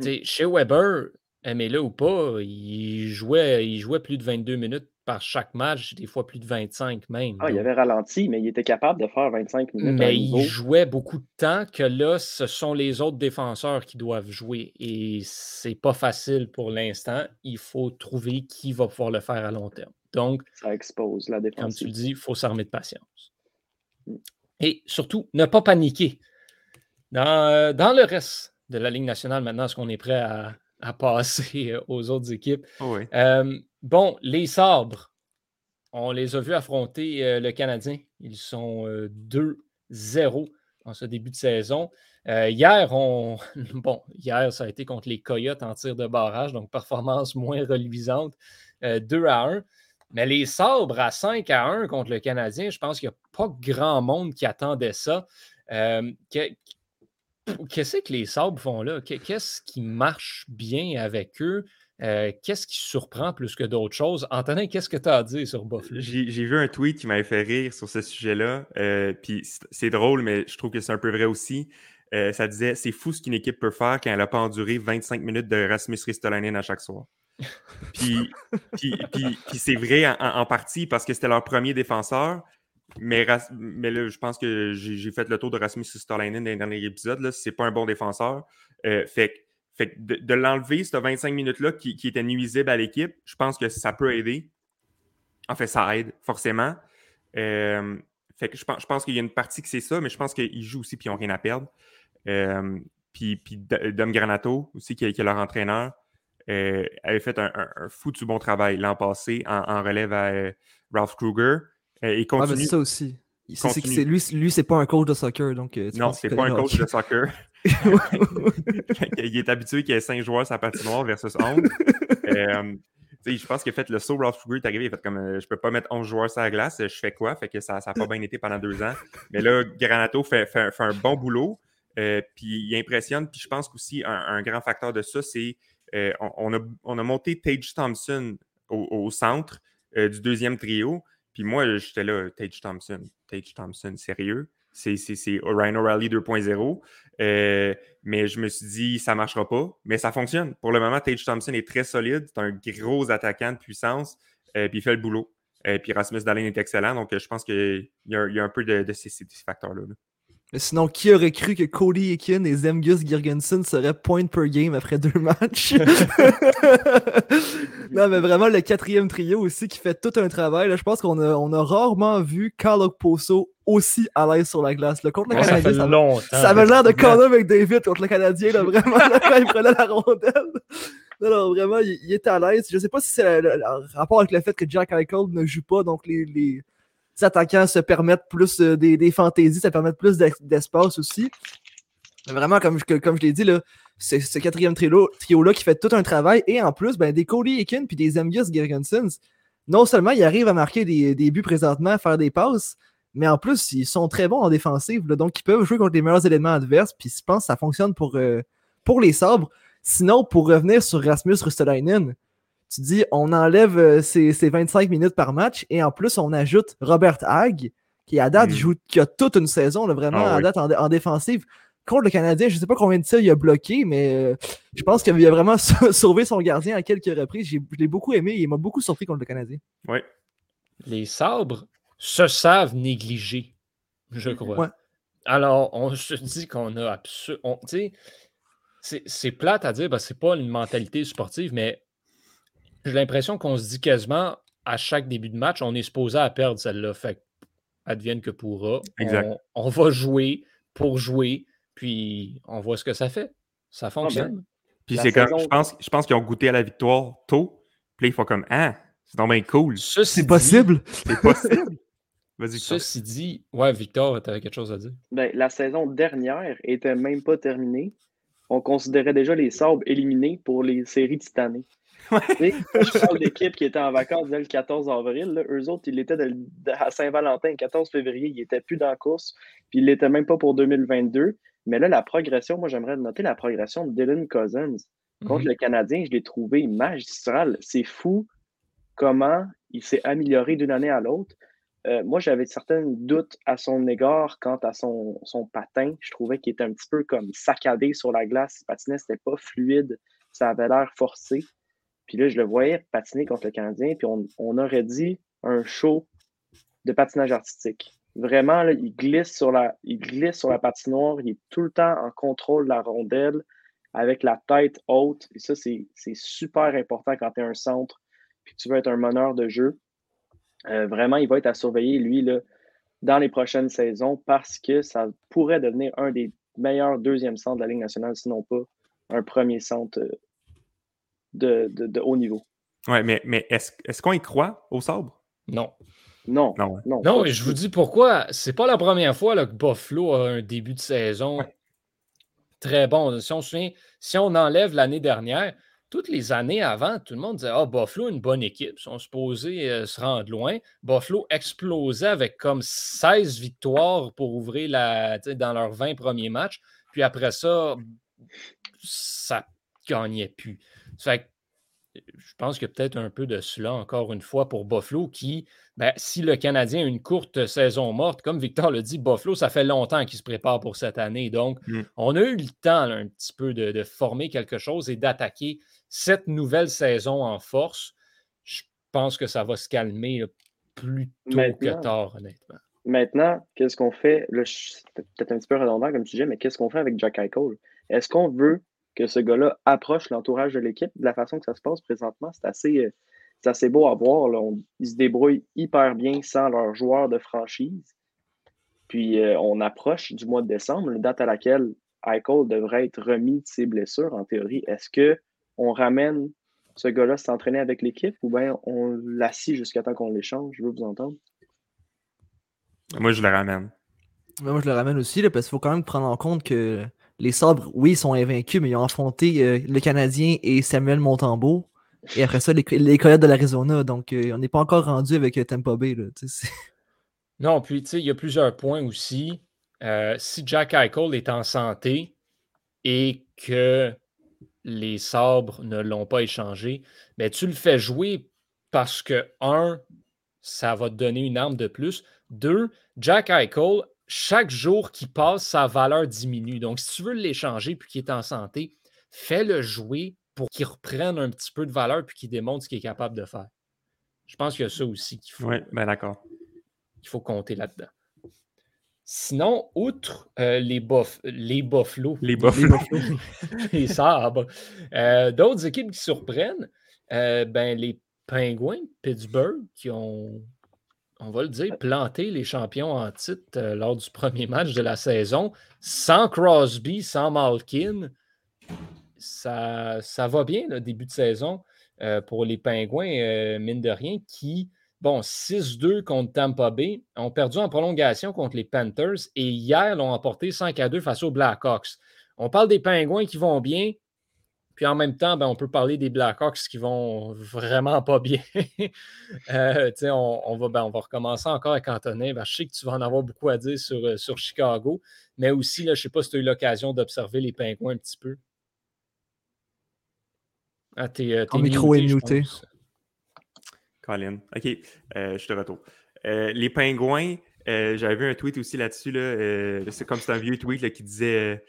C: Sais, Chez Weber, aimez-le ou pas, il jouait, il jouait plus de 22 minutes par chaque match, des fois plus de 25 même.
F: Ah, il avait ralenti, mais il était capable de faire 25 minutes.
C: mais il jouait beaucoup de temps que là, ce sont les autres défenseurs qui doivent jouer. Et c'est pas facile pour l'instant. Il faut trouver qui va pouvoir le faire à long terme. Donc,
F: Ça expose la
C: comme tu le dis, il faut s'armer de patience.
F: Mm.
C: Et surtout, ne pas paniquer. Dans, euh, dans le reste de la Ligue nationale, maintenant, est-ce qu'on est prêt à, à passer euh, aux autres équipes?
E: Oh, oui.
C: Euh, bon, les sabres, on les a vus affronter euh, le Canadien. Ils sont euh, 2-0 en ce début de saison. Euh, hier, on... bon, hier, ça a été contre les Coyotes en tir de barrage, donc performance moins reluisante, euh, 2 à 1. Mais les sabres à 5 à 1 contre le Canadien, je pense qu'il n'y a pas grand monde qui attendait ça. Euh, que- qu'est-ce que les sabres font là? Qu'est-ce qui marche bien avec eux? Euh, qu'est-ce qui surprend plus que d'autres choses? Antonin, qu'est-ce que tu as à dire sur Buffalo?
E: J'ai vu un tweet qui m'avait fait rire sur ce sujet-là. Euh, puis c'est drôle, mais je trouve que c'est un peu vrai aussi. Ça disait c'est fou ce qu'une équipe peut faire quand elle n'a pas enduré 25 minutes de Rasmus Ristolainen à chaque soir. puis, c'est vrai en, partie parce que c'était leur premier défenseur. Mais, mais là, je pense que j'ai fait le tour de Rasmus Ristolainen dans les derniers épisodes. C'est pas un bon défenseur. fait fait de, l'enlever, cette 25 minutes-là qui, était nuisible à l'équipe, je pense que ça peut aider. En fait, ça aide, forcément. Euh, fait que je pense, je pense qu'il y a une partie que c'est ça, mais je pense qu'ils jouent aussi et ils n'ont rien à perdre. Euh, puis, puis Dom Granato, aussi, qui, est leur entraîneur, euh, avait fait un, un, foutu bon travail l'an passé en, relève à Ralph Kruger. et continue.
D: c'est ça aussi. C'est, lui, lui c'est pas un coach de soccer. Donc,
E: non, c'est pas un coach de soccer. il est habitué qu'il y ait 5 joueurs sur la patinoire versus 11. euh, je pense qu'il a fait le saut Ralph Kruger est arrivé, il a fait comme euh, je peux pas mettre 11 joueurs sur la glace, je fais quoi? Fait que ça n'a pas bien été pendant deux ans. Mais là, Granato fait, fait, un bon boulot, euh, puis il impressionne. Puis je pense qu'aussi un, un, grand facteur de ça, c'est euh, on, a, on, a, monté Tage Thompson au, centre du deuxième trio. Puis moi, j'étais là, Tage Thompson, Tage Thompson, sérieux? C'est Rhino Rally 2.0. Euh, mais je me suis dit, ça ne marchera pas. Mais ça fonctionne. Pour le moment, Tage Thompson est très solide. C'est un gros attaquant de puissance. Euh, puis il fait le boulot. Euh, puis Rasmus Dallin est excellent. Donc je pense qu'il y, a un peu de, ces, facteurs-là. là
D: mais sinon, qui aurait cru que Cody Eakin et Zemgus Girgensson seraient point per game après deux matchs? non, mais vraiment, le quatrième trio aussi qui fait tout un travail. je pense qu'on a, on a rarement vu Carl Poso aussi à l'aise sur la glace. Le contre le Canadien, ça, ça, avait l'air de Connor David contre le Canadien. Là, vraiment, quand il prenait la rondelle. Non, non, vraiment, il, il était à l'aise. Je sais pas si c'est le, rapport avec le fait que Jack Eichel ne joue pas, donc les, les attaquants se permettent plus euh, des, des, fantaisies, ça permet plus d'espace aussi. vraiment, comme je, comme je l'ai dit, c'est ce quatrième trio-là qui fait tout un travail. Et en plus, ben, des Cody Aiken puis des Amius Gergensons, non seulement ils arrivent à marquer des, des, buts présentement, à faire des passes, mais en plus, ils sont très bons en défensive. donc, ils peuvent jouer contre les meilleurs éléments adverses. Puis je pense que ça fonctionne pour, euh, pour les sabres. Sinon, pour revenir sur Rasmus Rustelainen, tu dis, on enlève euh, ces, 25 minutes par match et en plus, on ajoute Robert Hag, qui à date mm. joue, qui a toute une saison, vraiment ah à date en, défensive. Contre le Canadien, je ne sais pas combien de tirs il a bloqué, mais euh, je pense qu'il a vraiment sauvé son gardien à quelques reprises. Je l'ai beaucoup aimé il m'a beaucoup surpris contre le Canadien.
E: Oui.
C: Les sabres se savent négliger, je crois. Alors, on se dit qu'on a absolument. C'est plate à dire, parce que c'est pas une mentalité sportive, mais j'ai l'impression qu'on se dit quasiment à chaque début de match, on est supposé à perdre celle-là. Fait advienne que pourra. On, va jouer pour jouer, puis on voit ce que ça fait. Ça ah, ben, fonctionne.
E: puis c'est comme, je pense, je pense qu'ils ont goûté à la victoire tôt. Puis là, ils font comme, ah, c'est donc bien cool.
D: C'est possible.
E: C'est possible.
C: Vas-y, Ceci dit, ouais, Victor, tu avais quelque chose à dire?
F: Ben, la saison dernière était même pas terminée. On considérait déjà les sabres éliminés pour les séries de cette année. Je parle d'équipe qui était en vacances dès le 14 avril. Eux autres, ils étaient à Saint-Valentin, le 14 février. Ils n'étaient plus dans la course. Puis ils l'étaient même pas pour 2022. Mais là, la progression, moi, j'aimerais noter la progression de Dylan Cousins contre mhm. le Canadien. Je l'ai trouvé magistral. C'est fou comment il s'est amélioré d'une année à l'autre. Euh, moi, j'avais certains doutes à son égard quant à son, son patin. Je trouvais qu'il était un petit peu comme saccadé sur la glace. Il patinait, c'était pas fluide. Ça avait l'air forcé. Puis là, je le voyais patiner contre le Canadien, puis on, aurait dit un show de patinage artistique. Vraiment, là, il, glisse sur la, il glisse sur la patinoire, il est tout le temps en contrôle de la rondelle, avec la tête haute. Et ça, c'est super important quand tu es un centre, puis tu veux être un meneur de jeu. Euh, vraiment, il va être à surveiller, lui, là, dans les prochaines saisons, parce que ça pourrait devenir un des meilleurs deuxièmes centres de la Ligue nationale, sinon pas un premier centre euh, de, haut niveau.
E: Oui, mais, mais est-ce qu'on y croit au sabre?
C: Non.
F: Non.
E: Non,
C: non, et je vous dis pourquoi. C'est pas la première fois là, que Buffalo a un début de saison très bon. Si on se souvient, si on enlève l'année dernière, toutes les années avant, tout le monde disait Ah, Buffalo, une bonne équipe. Ils sont supposés euh, se rendre loin. Buffalo explosait avec comme 16 victoires pour ouvrir la, dans leurs 20 premiers matchs. Puis après ça, ça gagnait plus. Fait je pense qu'il y a peut-être un peu de cela, encore une fois, pour Buffalo, qui, ben, si le Canadien a une courte saison morte, comme Victor l'a dit, Buffalo, ça fait longtemps qu'il se prépare pour cette année. Donc,
E: Mm.
C: on a eu le temps un petit peu de, de former quelque chose et d'attaquer cette nouvelle saison en force. Je pense que ça va se calmer là, plus tôt que tard, honnêtement.
F: Maintenant, qu'est-ce qu'on fait? C'est peut-être un petit peu redondant comme sujet, mais qu'est-ce qu'on fait avec Jack Eichel? Est-ce qu'on veut que ce gars-là approche l'entourage de l'équipe de la façon que ça se passe présentement? C'est assez, euh, c'est assez beau à voir. là. On- ils se débrouillent hyper bien sans leur joueur de franchise. Puis euh, on approche du mois de décembre, la date à laquelle Eichel devrait être remis de ses blessures, en théorie. Est-ce que on ramène ce gars-là s'entraîner avec l'équipe ou bien on l'assit jusqu'à temps qu'on l'échange? Je veux vous entendre.
E: Moi, je le ramène.
D: Mais moi, je le ramène aussi, là, parce qu'il faut quand même prendre en compte que les Sabres, oui, ils sont invaincus, mais ils ont affronté euh, le Canadien et Samuel Montembeau. Et après ça, les, les Coyotes de l'Arizona. Donc, euh, on n'est pas encore rendu avec euh, Tampa Bay. Là,
C: Non, puis tu sais, il y a plusieurs points aussi. Euh, si Jack Eichel est en santé et que les sabres ne l'ont pas échangé, ben, tu le fais jouer parce que, un, ça va te donner une arme de plus. Deux, Jack Eichel, chaque jour qui passe, sa valeur diminue. Donc, si tu veux l'échanger puis qu'il est en santé, fais-le jouer pour qu'il reprenne un petit peu de valeur puis qu'il démontre ce qu'il est capable de faire. Je pense qu'il y a ça aussi qu'il faut,
E: Oui, ben d'accord.
C: faut compter là-dedans. Sinon, outre euh, les, les Buffalo,
E: Les Buffalo.
C: les Sabres, euh, d'autres équipes qui surprennent, euh, ben, les Penguins de Pittsburgh qui ont, on va le dire, planté les champions en titre lors du premier match de la saison, sans Crosby, sans Malkin. Ça, ça va bien, le début de saison pour les Penguins, euh, mine de rien, qui, bon, 6-2 contre Tampa Bay, ont perdu en prolongation contre les Panthers et hier l'ont emporté 5 2 face aux Blackhawks. On parle des Penguins qui vont bien, puis en même temps, ben, on peut parler des Blackhawks qui vont vraiment pas bien. Euh, on, on va, ben, on va recommencer encore avec Antonin. Ben, je sais que tu vas en avoir beaucoup à dire sur, euh, sur Chicago, mais aussi, là, je ne sais pas si tu as eu l'occasion d'observer les Penguins un petit peu. Ah, t'es, euh,
D: Ton micro est
C: je
D: muté.
E: Colin. OK, euh, je suis de retour. Euh, les pingouins, euh, j'avais vu un tweet aussi là-dessus. Là, c'est comme c'est un vieux tweet là, qui disait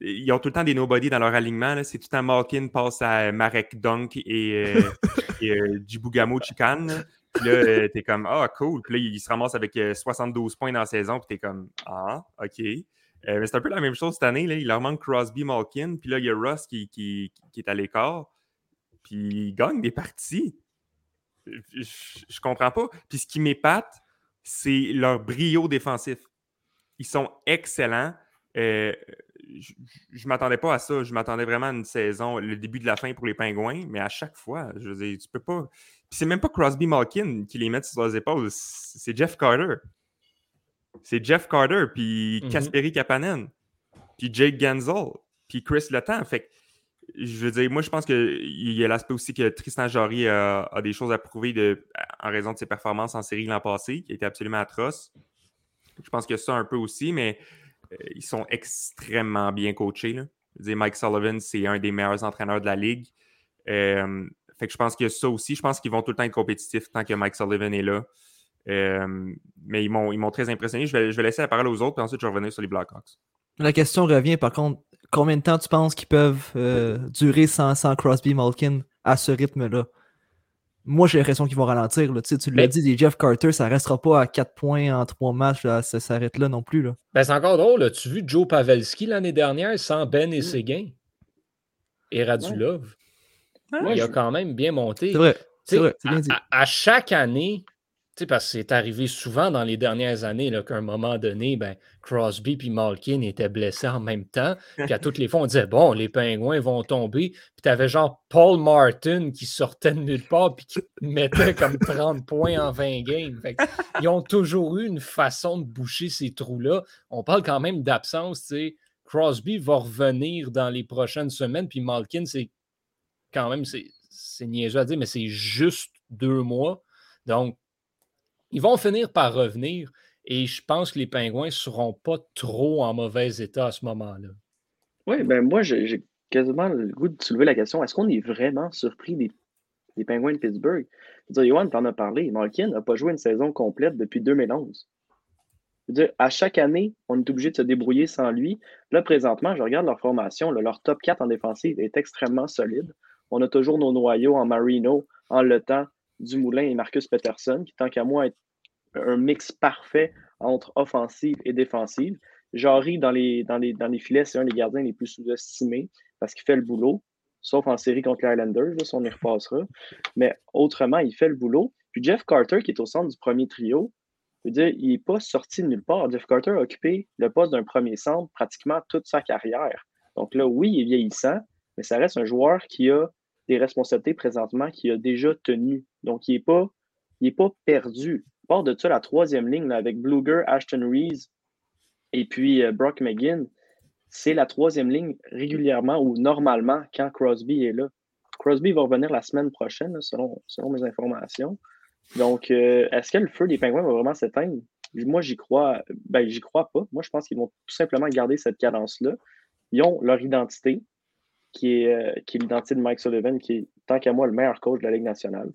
E: ils ont tout le temps des nobody dans leur alignement. là. C'est tout le temps Malkin passe à Marek Dunk et, et Djibougamau Chican. là. Puis là, t'es comme Ah, cool. Puis là, il se ramasse avec euh, 72 points dans la saison. Puis t'es comme Ah, OK. Mais c'est un peu la même chose cette année. Là. Il leur manque Crosby, Malkin. Puis là, il y a Ross qui, qui, qui est à l'écart. Puis il gagne des parties je, comprends pas. Puis ce qui m'épate, c'est leur brio défensif. Ils sont excellents. Euh, je ne m'attendais pas à ça. Je m'attendais vraiment à une saison, le début de la fin pour les Pingouins, mais à chaque fois, je veux dire, tu peux pas. Puis c'est même pas Crosby Malkin qui les met sur leurs épaules, c'est Jeff Carter. C'est Jeff Carter, puis
C: Mhm.
E: Kasperi Kapanen, puis Jake Genzel, puis Chris Letang. Fait que je veux dire, moi, je pense qu'il y a l'aspect aussi que Tristan Jarry a, des choses à prouver en raison de ses performances en série l'an passé, qui été absolument atroce. Je pense a ça un peu aussi, mais euh, ils sont extrêmement bien coachés. Mike Sullivan, c'est un des meilleurs entraîneurs de la ligue. Euh, fait que je pense a ça aussi. Je pense qu'ils vont tout le temps être compétitifs tant que Mike Sullivan est là. Euh, mais ils m'ont ils m'ont très impressionné. Je vais, je vais laisser la parole aux autres, puis ensuite je vais revenir sur les Blackhawks.
D: La question revient, par contre, combien de temps tu penses qu'ils peuvent euh, durer sans, sans Crosby Malkin à ce rythme-là? Moi, j'ai l'impression qu'ils vont ralentir. Là. Tu, sais, tu l'as dit, des Jeff Carter, ça restera pas à 4 points en 3 matchs. là, ça s'arrête là non plus. Là.
C: Ben, c'est encore drôle. As-tu vu Joe Pavelski l'année dernière sans Ben et
F: Mm.
C: Séguin et Radulov? Il a
F: je-
C: quand même bien monté.
D: C'est vrai.
C: Tu
D: C'est vrai, c'est bien
C: à,
D: dit.
C: à- à chaque année, tu sais, parce que c'est arrivé souvent dans les dernières années qu'à un moment donné, ben, Crosby et Malkin étaient blessés en même temps. Puis à toutes les fois, on disait bon, les pingouins vont tomber. Puis tu avais genre Paul Martin qui sortait de nulle part puis qui mettait comme 30 points en 20 games. Fait ils ont toujours eu une façon de boucher ces trous-là. On parle quand même d'absence. tu sais. Crosby va revenir dans les prochaines semaines, puis Malkin, c'est quand même, c'est c'est niaiseux à dire, mais c'est juste deux mois. Donc, ils vont finir par revenir et je pense que les Pingouins ne seront pas trop en mauvais état à ce moment-là.
F: Oui, ben moi, j'ai quasiment le goût de soulever la question est-ce qu'on est vraiment surpris des, des Penguins de Pittsburgh? Je veux dire, t'en as parlé. Malkin n'a pas joué une saison complète depuis 2011. Je veux dire, à chaque année, on est obligé de se débrouiller sans lui. Là, présentement, je regarde leur formation. leur top 4 en défensive est extrêmement solide. On a toujours nos noyaux en Marino, en Le Temps, Dumoulin et Marcus Peterson, qui, tant qu'à moi, est un mix parfait entre offensive et défensive. Jarry, dans les, dans les, dans les filets, c'est un des gardiens les plus sous-estimés parce qu'il fait le boulot, sauf en série contre les Islanders, là, si on y repassera. Mais autrement, il fait le boulot. Puis Jeff Carter, qui est au centre du premier trio, je dire, il n'est pas sorti de nulle part. Jeff Carter a occupé le poste d'un premier centre pratiquement toute sa carrière. Donc là, oui, il est vieillissant, mais ça reste un joueur qui a des responsabilités présentement, qui a déjà tenu. Donc, il n'est pas, perdu. Part de ça, la troisième ligne avec Bluger, Ashton Reese et puis euh, Brock McGinn, c'est la troisième ligne régulièrement ou normalement quand Crosby est là. Crosby va revenir la semaine prochaine, selon, selon mes informations. Donc, euh, est-ce que le feu des Pingouins va vraiment s'éteindre? Moi, j'y crois. Ben, j'y crois pas. Moi, je pense qu'ils vont tout simplement garder cette cadence-là. Ils ont leur identité, qui est, euh, qui est l'identité de Mike Sullivan, qui est, tant qu'à moi, le meilleur coach de la Ligue nationale.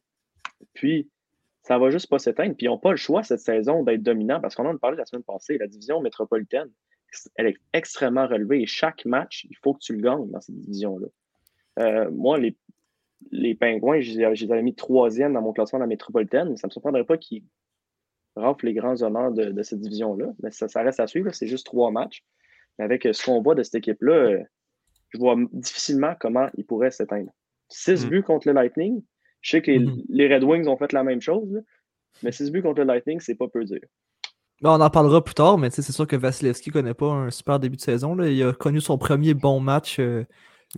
F: Puis, ça va juste pas s'éteindre. Puis ils n'ont pas le choix cette saison d'être dominants parce qu'on en a parlé la semaine passée. La division métropolitaine, elle est extrêmement relevée et chaque match, il faut que tu le gagnes dans cette division-là. Euh, moi, les, les Pingouins, je les avais mis troisième dans mon classement de la métropolitaine. Ça ne me surprendrait pas qu'ils raflent les grands honneurs de, cette division-là. Mais ça, reste à suivre. C'est juste trois matchs. Mais avec ce qu'on voit de cette équipe-là, euh, je vois difficilement comment ils pourraient s'éteindre. Six hmm. buts contre le Lightning, je sais que mm-hmm. les, Red Wings ont fait la même chose, mais 6 buts contre le Lightning, c'est pas peu dire.
D: on en parlera plus tard, mais c'est sûr que Vasilevski connaît pas un super début de saison. Là. Il a connu son premier bon match euh,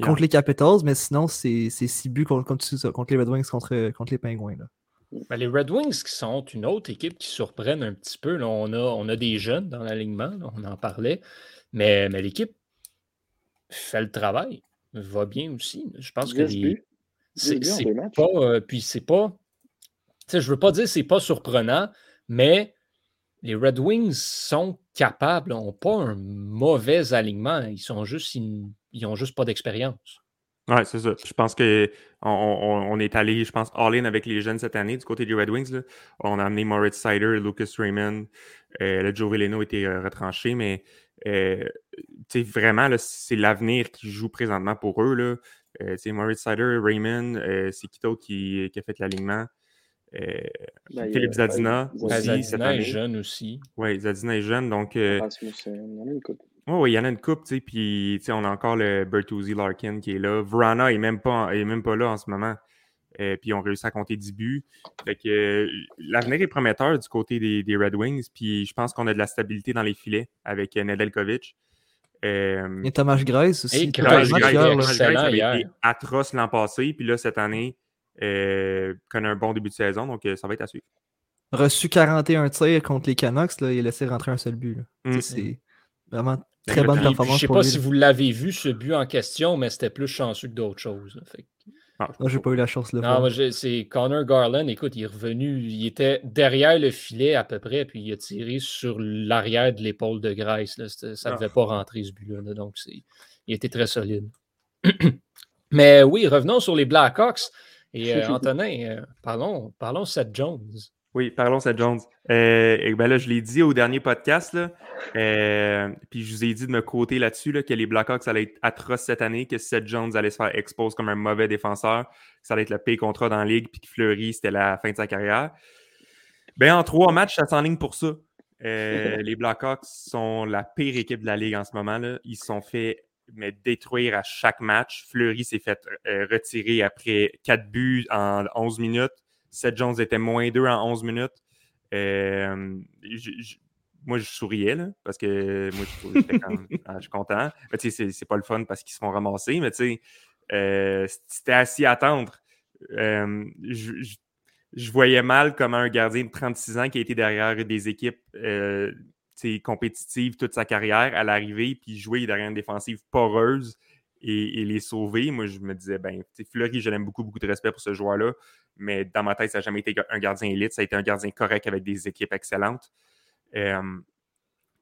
D: contre les Capitals, mais sinon, c'est 6 buts contre, contre, les Red Wings contre, contre les Penguins.
C: Ben, les Red Wings qui sont une autre équipe qui surprennent un petit peu. on, a, on a des jeunes dans l'alignement, on en parlait, mais, mais l'équipe fait le travail, va bien aussi. Je pense que les, c'est pas. Euh, puis c'est pas. Je veux pas dire c'est pas surprenant, mais les Red Wings sont capables, n'ont pas un mauvais alignement. Ils sont juste. Ils, ont juste pas d'expérience.
E: Oui, c'est ça. Je pense qu'on on, est allé, je pense, all-in avec les jeunes cette année du côté des Red Wings. On a amené Moritz Sider, Lucas Raymond. Euh, le Joe Veleno était euh, retranché, mais euh, vraiment, c'est l'avenir qui joue présentement pour eux. Là. Euh, Maurice Sider, Raymond, euh, c'est Kito qui, qui, a fait l'alignement? Euh, ben, Philippe Zadina
C: aussi. Zadina est jeune aussi.
E: Oui, Zadina est jeune, donc. il y en a une coupe. Oui, il y en a une coupe, tu sais, puis on a encore le Bertuzzi Larkin qui est là. Vrana n'est même, pas, même pas là en ce moment. puis on réussi à compter 10 buts. Fait que l'avenir est prometteur du côté des, des Red Wings, puis je pense qu'on a de la stabilité dans les filets avec Nedeljkovic.
D: Euh, et Thomas Grace aussi.
E: Et Thomas Grace, avait été atroce l'an passé, puis là, cette année, euh, connaît un bon début de saison, donc euh, ça va être à suivre.
D: Reçu 41 tirs contre les Canucks, là, il a laissé rentrer un seul but. Mm. C'est vraiment très bonne performance.
C: Je ne sais pas si vous l'avez vu, ce but en question, mais c'était plus chanceux que d'autres choses.
D: Ah, moi, j'ai pas eu la chance de le
C: voir. Non, c'est Connor Garland. Écoute, il est revenu, il était derrière le filet à peu près, puis il a tiré sur l'arrière de l'épaule de Grace. Ça ne devait ah. pas rentrer ce but-là. donc, il était très solide. Mais oui, revenons sur les Blackhawks. Et euh, Antonin, euh, parlons, parlons Seth Jones.
E: Oui, parlons Seth Jones. Euh, et ben là, je l'ai dit au dernier podcast, là, euh, puis je vous ai dit de me côté là-dessus que les Blackhawks allaient être atroces cette année, que Seth Jones allait se faire expose comme un mauvais défenseur, que ça allait être le pire contrat dans la ligue, puis que Fleury, c'était la fin de sa carrière. Ben, en trois matchs, ça s'enligne pour ça. Euh, les Blackhawks sont la pire équipe de la ligue en ce moment. Là. Ils se sont fait mais, détruire à chaque match. Fleury s'est fait retirer après quatre buts en 11 minutes. Seth Jones était moins 2 en 11 minutes. Euh, moi, je souriais, là, parce que moi, je, ah, je suis content. Mais tu sais, c'est pas le fun parce qu'ils se font ramasser, mais tu sais, euh, c'était assis à attendre. Euh, je, voyais mal comment un gardien de 36 ans qui a été derrière des équipes compétitives toute sa carrière à l'arrivée, puis jouer derrière une défensive poreuse et, les sauver. Moi, je me disais, ben, Fleury, je l'aime beaucoup, beaucoup de respect pour ce joueur-là, mais dans ma tête, ça n'a jamais été un gardien élite. Ça a été un gardien correct avec des équipes excellentes. Euh,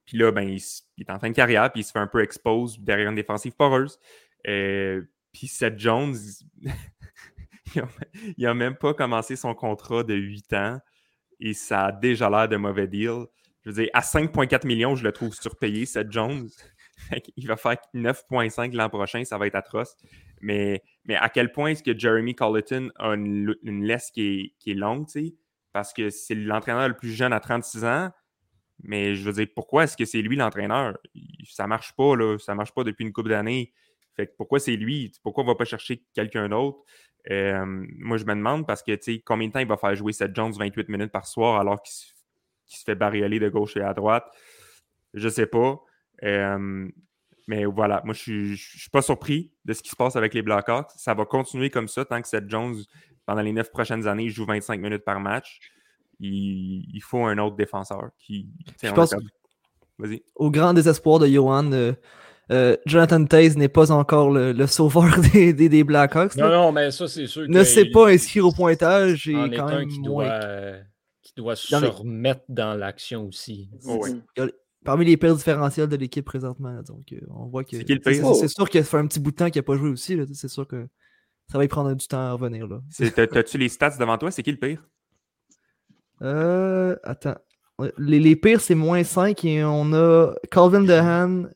E: Puis là, ben, il, est en fin de carrière, puis il se fait un peu expose derrière une défensive poreuse. Euh, puis Seth Jones, il n'a même pas commencé son contrat de 8 ans et ça a déjà l'air de mauvais deal. Je veux dire, à 5,4 millions, je le trouve surpayé, Seth Jones. Il va faire 9,5 l'an prochain, ça va être atroce. Mais, mais à quel point est-ce que Jeremy Colleton a une, laisse qui est, longue, tu sais? Parce que c'est l'entraîneur le plus jeune à 36 ans. Mais je veux dire, pourquoi est-ce que c'est lui l'entraîneur? Ça marche pas, là. Ça marche pas depuis une couple d'années. Fait que pourquoi c'est lui? Pourquoi on va pas chercher quelqu'un d'autre? Euh, moi, je me demande parce que, tu sais, combien de temps il va faire jouer Seth Jones 28 minutes par soir alors qu'il se, fait barrioler de gauche et à droite? Je sais pas. Euh, mais voilà, moi, je ne suis pas surpris de ce qui se passe avec les Blackhawks. Ça va continuer comme ça tant que Seth Jones, pendant les neuf prochaines années, il joue 25 minutes par match. Il, faut un autre défenseur qui.
D: Je pense au grand désespoir de Johan, euh, euh, Jonathan Taze n'est pas encore le, sauveur des, des, Blackhawks.
C: Non, non, mais ça, c'est sûr.
D: Ne sait pas inscrire au pointage et quand même.
C: Qui doit, qui doit se remettre dans l'action aussi.
E: Oh,
D: parmi les pires différentiels de l'équipe présentement. donc, euh, on voit que. C'est sûr qu'il fait un petit bout de temps qu'il n'a pas joué aussi. C'est sûr que ça va y prendre du temps à revenir.
E: T'as-tu les stats devant toi? C'est qui le pire?
D: Euh, attends. Les, les pires, c'est moins 5 et on a Calvin Dehan,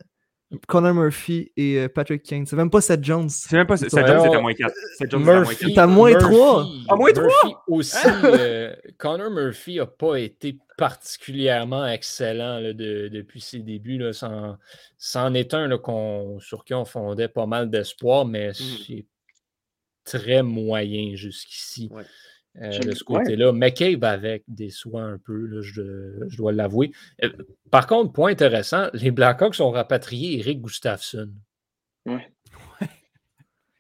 D: Connor Murphy et euh, Patrick Kane. C'est même pas Seth Jones.
E: C'est même pas Seth Jones, c'est à moins 4. Seth Jones,
D: Murphy, c'est à moins 3.
E: À moins 3?
C: aussi, euh, Connor Murphy n'a pas été particulièrement excellent là, depuis ses débuts. Là. C'en est un là, sur qui on fondait pas mal d'espoir, mais mm. c'est très moyen jusqu'ici. Ouais. Euh, de ce côté-là. McCabe avec déçoit un peu, je, dois l'avouer. Euh, par contre, point intéressant, les Blackhawks ont rapatrié Eric Gustafsson.
F: Ouais.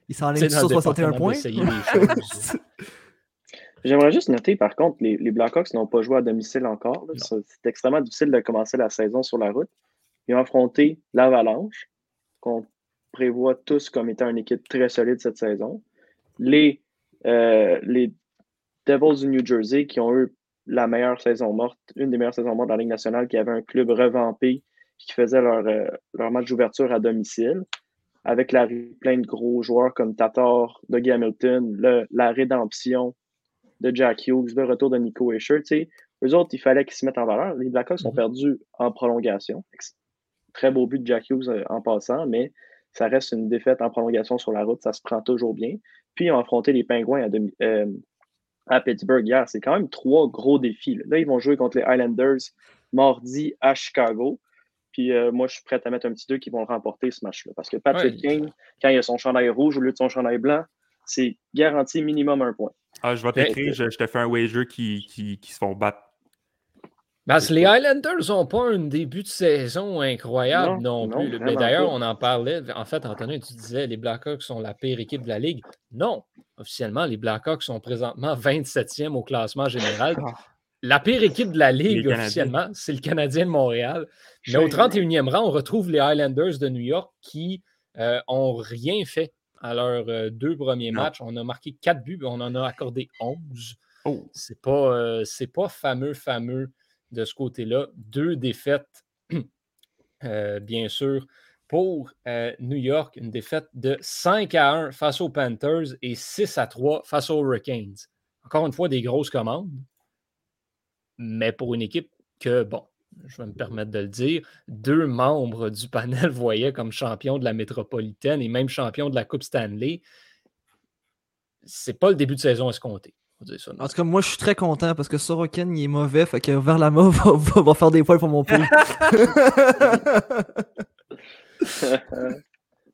D: Il s'en est sur 61 points?
F: J'aimerais juste noter, par contre, les, les Blackhawks n'ont pas joué à domicile encore. C'est extrêmement difficile de commencer la saison sur la route. Ils ont affronté l'Avalanche, qu'on prévoit tous comme étant une équipe très solide cette saison. Les, euh, les Devils du New Jersey qui ont eu la meilleure saison morte, une des meilleures saisons mortes dans la Ligue nationale, qui avait un club revampé qui faisait leur, euh, leur match d'ouverture à domicile, avec l'arrivée plein de gros joueurs comme Tatar, Dougie Hamilton, la rédemption de Jack Hughes, le retour de Nico Escher. Eux autres, il fallait qu'ils se mettent en valeur. Les Blackhawks ont mm-hmm. perdu en prolongation. Très beau but de Jack Hughes euh, en passant, mais ça reste une défaite en prolongation sur la route. Ça se prend toujours bien. Puis ils ont affronté les Pingouins à, demi, euh, à Pittsburgh hier. C'est quand même trois gros défis. Là. ils vont jouer contre les Islanders mardi à Chicago. Puis euh, moi, je suis prêt à mettre un petit deux qui vont remporter ce match-là. Parce que Patrick Kane, quand il a son chandail rouge au lieu de son chandail blanc, c'est garanti minimum un point.
E: Ah, je vais t'écrire, je, te fais un wager qui, qui, qui se font battre.
C: Parce que les Highlanders n'ont pas un début de saison incroyable non, plus. Mais d'ailleurs, on en parlait. En fait, Antonin, tu disais les Blackhawks sont la pire équipe de la Ligue. Non, officiellement, les Blackhawks sont présentement 27e au classement général. Ah. La pire équipe de la Ligue, officiellement, c'est le Canadien de Montréal. Mais au 31e rang, on retrouve les Highlanders de New York qui n'ont euh, rien fait à leurs euh, deux premiers matchs. On a marqué 4 buts, on en a accordé 11. Oh. C'est pas, euh, pas fameux, fameux de ce côté-là. Deux défaites, bien sûr, pour euh, New York, une défaite de 5 à 1 face aux Panthers et 6 à 3 face aux Hurricanes. Encore une fois, des grosses commandes, mais pour une équipe que, bon, je vais me permettre de le dire, deux membres du panel voyaient comme champion de la métropolitaine et même champion de la Coupe Stanley. C'est pas le début de saison escompté.
D: en tout cas, moi, je suis très content parce que Sorokin, il est mauvais. Fait que Verlama va, va, va faire des points pour mon pool.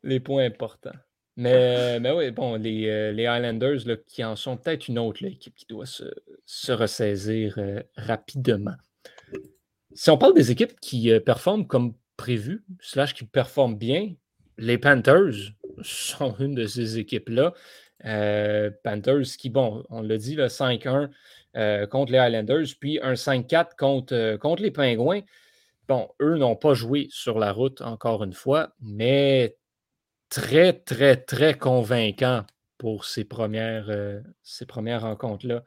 C: les points importants. Mais, mais oui, bon, les, euh, les Highlanders là, qui en sont peut-être une autre équipe qui doit se, se ressaisir euh, rapidement. Si on parle des équipes qui euh, performent comme prévu, slash qui performent bien, les Panthers sont une de ces équipes-là. Panthers qui, bon, on l'a dit, 5-1 contre les Highlanders, puis un 5-4 contre, les Pingouins. Bon, eux n'ont pas joué sur la route, encore une fois, mais très, très, très convaincant pour ces premières, euh, ces premières rencontres-là.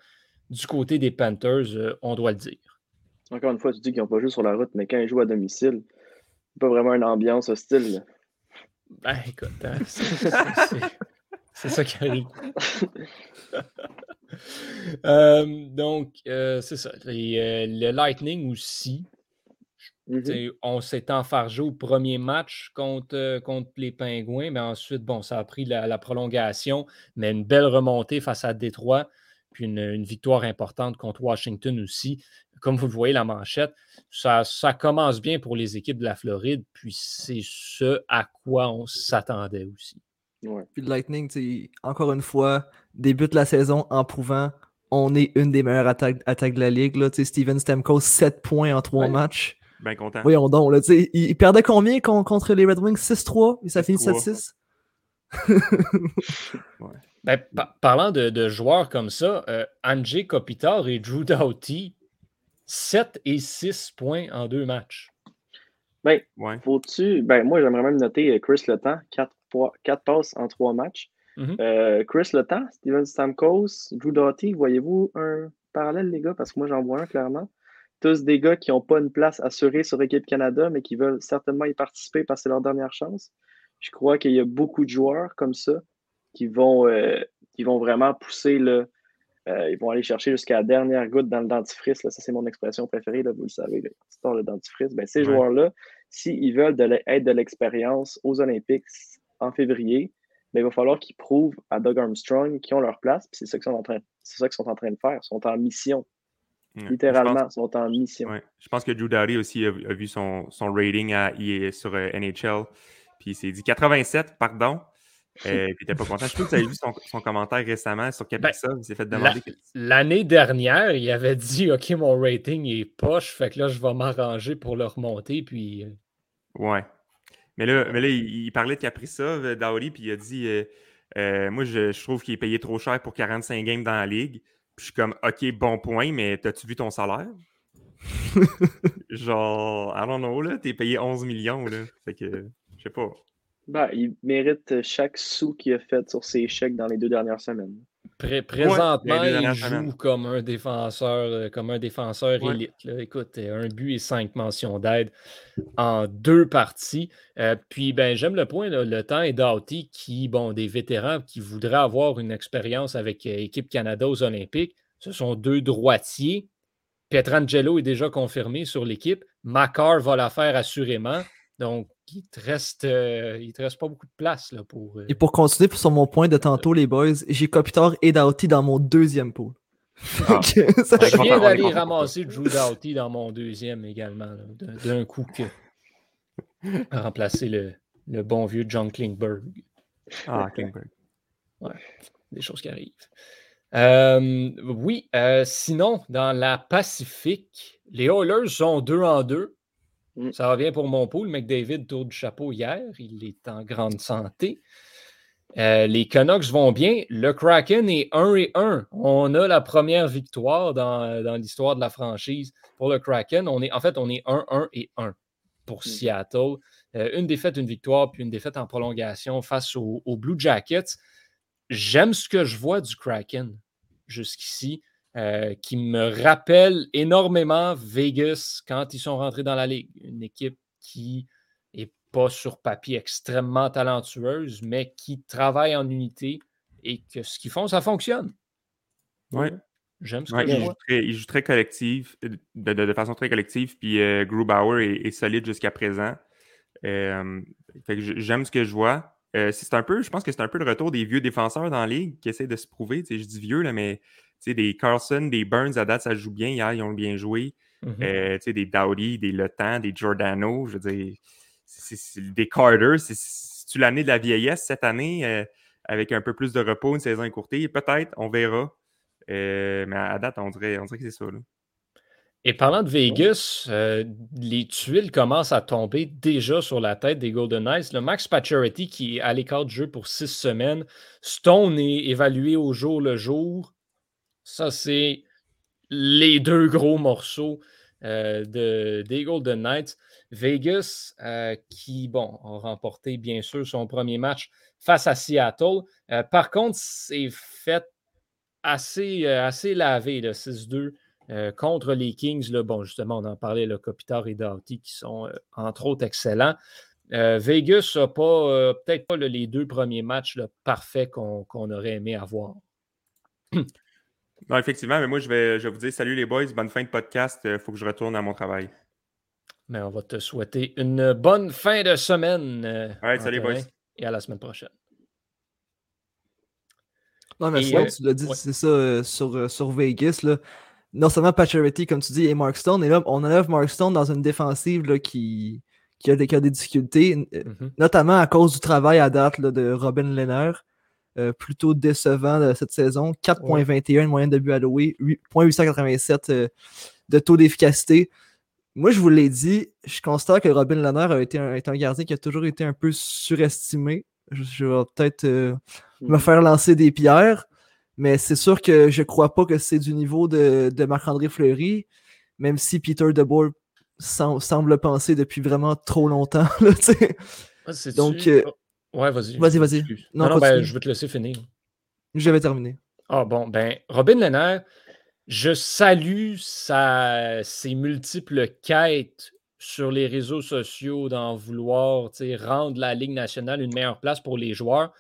C: Du côté des Panthers, euh, on doit le dire.
F: Encore une fois, tu dis qu'ils n'ont pas joué sur la route, mais quand ils jouent à domicile, c'est pas vraiment une ambiance hostile. là.
C: Ben, écoute, hein, c'est- ça qui arrive. Euh, donc, euh, c'est ça. Les, euh, le Lightning aussi.
F: Mhm.
C: T'sais, On s'est enfargé au premier match contre, contre les Pingouins, mais ensuite, bon, ça a pris la, la prolongation, mais une belle remontée face à Détroit, puis une, une victoire importante contre Washington aussi. Comme vous le voyez, la manchette, ça, ça commence bien pour les équipes de la Floride, puis c'est ce à quoi on s'attendait aussi.
F: Ouais.
D: Puis le Lightning, encore une fois, débute la saison en prouvant on est une des meilleures attaques, attaques de la ligue. Là. Tu sais, Steven Stamkos, 7 points en 3
C: Ouais.
D: matchs.
E: Bien content.
D: Voyons donc, là, il, il perdait combien con- contre les Red Wings? 6-3 et ça finit
E: 6-3.
D: 7-6
C: Ben, pa- parlant de, de joueurs comme ça, euh, Andrzej Kopitar et Drew Doughty, 7 et 6 points en deux matchs.
F: Ben,
E: Ouais.
F: faut-tu. Ben, moi, j'aimerais même noter euh, Chris Letang, 4, passes en 3 matchs.
C: Mhm.
F: Euh, Chris Letang, Steven Stamkos, Drew Doughty, voyez-vous un parallèle, les gars? Parce que moi, j'en vois un clairement. Tous des gars qui n'ont pas une place assurée sur Équipe Canada, mais qui veulent certainement y participer parce que c'est leur dernière chance. Je crois qu'il y a beaucoup de joueurs comme ça qui vont, euh, qui vont vraiment pousser le. euh, ils vont aller chercher jusqu'à la dernière goutte dans le dentifrice. Là. Ça, c'est mon expression préférée, là, vous le savez, là, histoire le dentifrice. Ben, ces
E: Ouais.
F: joueurs-là, s'ils veulent de être de l'expérience aux Olympiques en février, ben, il va falloir qu'ils prouvent à Doug Armstrong qu'ils ont leur place. C'est ça qu'ils sont en train, c'est ça qu'ils sont en train de faire. Ils sont en mission.
E: Ouais.
F: Littéralement,
E: pense,
F: ils sont en mission.
E: ouais. Je pense que Drew Doughty aussi a, a vu son, son rating à, est sur euh, NHL. Puis il s'est dit 87, pardon. Euh, puis était pas content. Je trouve que tu avais vu son, son commentaire récemment sur Kaprizov. il s'est fait demander. que-
C: L'année dernière, il avait dit OK, mon rating est poche, fait que là, je vais m'arranger pour le remonter. Puis, euh,
E: Ouais. Mais là, mais là il, il parlait de Kaprizov, euh, Doughty, puis il a dit euh, euh, Moi, je, je trouve qu'il est payé trop cher pour 45 games dans la ligue. Puis je suis comme OK, bon point, mais t'as-tu vu ton salaire? Genre, I don't know, là, t'es payé 11 millions, là. Fait que, je sais pas.
F: Ben, il mérite chaque sou qu'il a fait sur ses chèques dans les deux dernières semaines.
C: pré- présentement, il joue
E: semaines.
C: comme un défenseur, euh, comme un défenseur
E: Ouais.
C: élite. là. Écoute, euh, un but et cinq mentions d'aide en deux parties. Euh, puis, ben, j'aime le point, là, le temps et Doughty, qui, bon, des vétérans qui voudraient avoir une expérience avec euh, Équipe Canada aux Olympiques. Ce sont deux droitiers. Pietrangelo est déjà confirmé sur l'équipe. Macar va la faire assurément. Donc, il te reste, euh, il te reste pas beaucoup de place là, pour. euh,
D: Et pour continuer sur mon point de tantôt, les boys, j'ai Kopitar et Doughty dans mon deuxième pool.
E: Ah.
D: Ça-
E: Ouais,
C: Je viens d'aller ramasser Drew Doughty dans mon deuxième également, d'un coup que remplacer le, le bon vieux John Klingberg.
E: Ah, Klingberg.
C: Des choses qui arrivent. Euh, oui, euh, sinon, dans la Pacifique, les Oilers sont deux en deux.
F: Mm.
C: Ça va bien pour mon pool. McDavid tour du chapeau hier. Il est en grande santé. Euh, les Canucks vont bien. Le Kraken est 1 et 1. On a la première victoire dans, dans l'histoire de la franchise pour le Kraken. On est, en fait, on est 1-1 et 1 pour
F: Mm.
C: Seattle. Euh, une défaite, une victoire, puis une défaite en prolongation face aux, aux Blue Jackets. J'aime ce que je vois du Kraken jusqu'ici, euh, qui me rappelle énormément Vegas quand ils sont rentrés dans la ligue. Une équipe qui n'est pas sur papier extrêmement talentueuse, mais qui travaille en unité et que ce qu'ils font, ça fonctionne.
E: Ouais.
C: J'aime ce
E: Ouais,
C: que je vois.
E: très, il joue très collectif, de, de- de façon très collective. Puis euh, Grubauer est, est solide jusqu'à présent. Euh, j'aime ce que je vois. Euh, c'est un peu, je pense que c'est un peu le retour des vieux défenseurs dans la ligue qui essaient de se prouver. Je dis vieux, là, mais des Carlson, des Burns à date, ça joue bien. Hier, ils ont bien joué.
C: Mhm.
E: Euh, des Dowdy, des Le Temps, des Giordano, je veux dire, des Carter. c'est- C'est-tu l'année de la vieillesse cette année euh, avec un peu plus de repos, une saison écourtée? Peut-être, on verra. Mais à date, on dirait, on dirait que c'est ça. là.
C: Et parlant de Vegas, euh, les tuiles commencent à tomber déjà sur la tête des Golden Knights. Le Max Pacioretty qui est à l'écart du jeu pour six semaines. Stone est évalué au jour le jour. Ça, c'est les deux gros morceaux euh, de, des Golden Knights. Vegas, euh, qui, bon, a remporté bien sûr son premier match face à Seattle. Par contre, c'est fait assez, assez lavé, le 6-2 Euh, contre les Kings, là, bon, justement, on en parlait, le Kopitar et Doughty qui sont entre autres excellents. Vegas n'a pas, peut-être pas les deux premiers matchs parfaits qu'on aurait aimé avoir.
E: Non, effectivement, mais moi, je vais, je vous dire salut les boys, bonne fin de podcast. Il faut que je retourne à mon travail.
C: Mais on va te souhaiter une bonne fin de semaine.
E: Ouais, salut boys.
C: Et à la semaine prochaine.
D: Non, mais ça, tu l'as dit, c'est ça sur, sur Vegas. Là. Non seulement Pacioretty, comme tu dis, et Mark Stone. Et là, on enlève Mark Stone dans une défensive là, qui, qui, a des, qui a des difficultés, mm-hmm. notamment à cause du travail à date là, de Robin Lehner. Euh, plutôt décevant de cette saison. 4.21 de moyenne de but alloué, 8.887 euh, de taux d'efficacité. Moi, je vous l'ai dit, je constate que Robin Lehner a été un, est un gardien qui a toujours été un peu surestimé. Je, vais peut-être euh, me mhm. faire lancer des pierres, mais c'est sûr que je ne crois pas que c'est du niveau de, Marc-André Fleury, même si Peter DeBoer semble penser depuis vraiment trop longtemps.
C: Donc, Ouais, vas-y.
D: Vas-y, vas-y.
C: Non, ben, je vais te laisser finir.
D: J'avais terminé.
C: Ah bon, ben, Robin Lehner, je salue sa, ses multiples quêtes sur les réseaux sociaux d'en vouloir rendre la Ligue nationale une meilleure place pour les joueurs.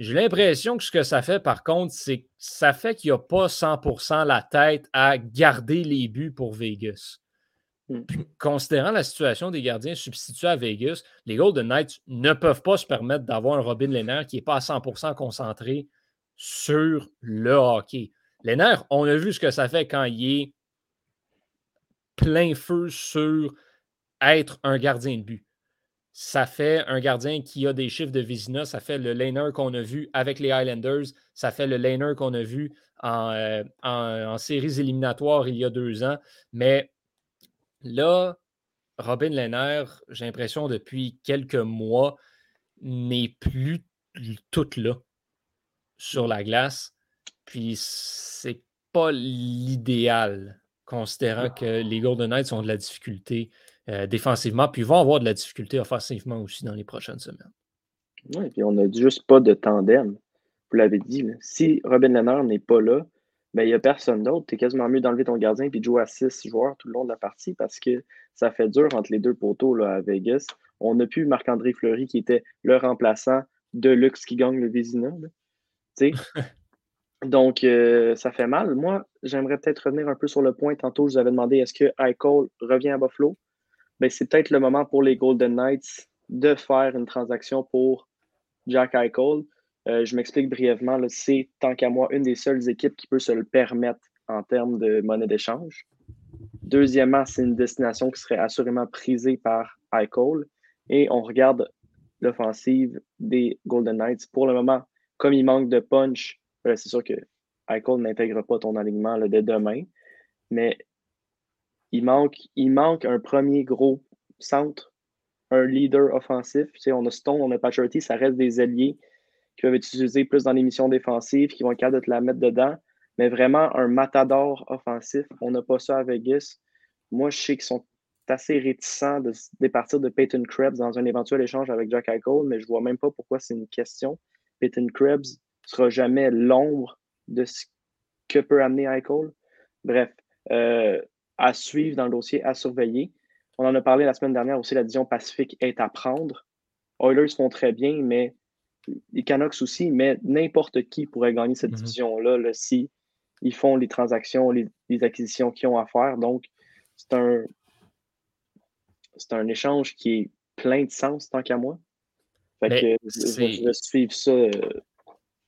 C: J'ai l'impression que ce que ça fait, par contre, c'est que ça fait qu'il n'y a pas 100% la tête à garder les buts pour Vegas. Mm. considérant la situation des gardiens substitués à Vegas, les Golden Knights ne peuvent pas se permettre d'avoir un Robin Lehner qui n'est pas à 100% concentré sur le hockey. Lehner, on a vu ce que ça fait quand il est plein feu sur être un gardien de but. Ça fait un gardien qui a des chiffres de Vizina, ça fait le Lehner qu'on a vu avec les Highlanders, ça fait le Lehner qu'on a vu en, euh, en séries éliminatoires il y a deux ans. Mais Là, Robin Lehner, j'ai l'impression depuis quelques mois, n'est plus tout là sur la glace. Puis c'est pas l'idéal, considérant que les Golden Knights ont de la difficulté euh, défensivement, puis vont avoir de la difficulté offensivement aussi dans les prochaines semaines.
F: Oui, puis on n'a juste pas de tandem. Vous l'avez dit, si Robin Lehner n'est pas là, ben, il n'y a personne d'autre. Tu es quasiment mieux d'enlever ton gardien et de jouer à six joueurs tout le long de la partie parce que ça fait dur entre les deux poteaux là, à Vegas. On n'a plus Marc-André Fleury qui était le remplaçant de Lux qui gagne le Vézina. Donc, euh, ça fait mal. Moi, j'aimerais peut-être revenir un peu sur le point. Tantôt, je vous avais demandé est-ce que Eichel revient à Buffalo? Ben, c'est peut-être le moment pour les Golden Knights de faire une transaction pour Jack Eichel. Euh, je m'explique brièvement. C'est, tant qu'à moi, une des seules équipes qui peut se le permettre en termes de monnaie d'échange. Deuxièmement, c'est une destination qui serait assurément prisée par Eichel. Et on regarde l'offensive des Golden Knights. Pour le moment, comme il manque de punch, ben c'est sûr que Eichel n'intègre pas ton alignement là, de demain. Mais il manque, un premier gros centre, un leader offensif. on a Stone, on a Paturity, ça reste des alliés qui peuvent être utilisés plus dans les missions défensives, qui vont être capables de te la mettre dedans. Mais vraiment, un matador offensif, on n'a pas ça à Vegas. Moi, je sais qu'ils sont assez réticents de départir de Peyton Krebs dans un éventuel échange avec Jack Eichel, mais je ne vois même pas pourquoi c'est une question. Peyton Krebs ne sera jamais l'ombre de ce que peut amener Eichel. Bref, euh, à suivre dans le dossier, à surveiller. On en a parlé la semaine dernière aussi, la division Pacifique est à prendre. Oilers font très bien, mais les Canucks aussi, mais n'importe qui pourrait gagner cette mhm. division-là si ils font les transactions, les, acquisitions qu'ils ont à faire. Donc, c'est un, c'est un échange qui est plein de sens tant qu'à moi. Fait que je, vais suivre ça.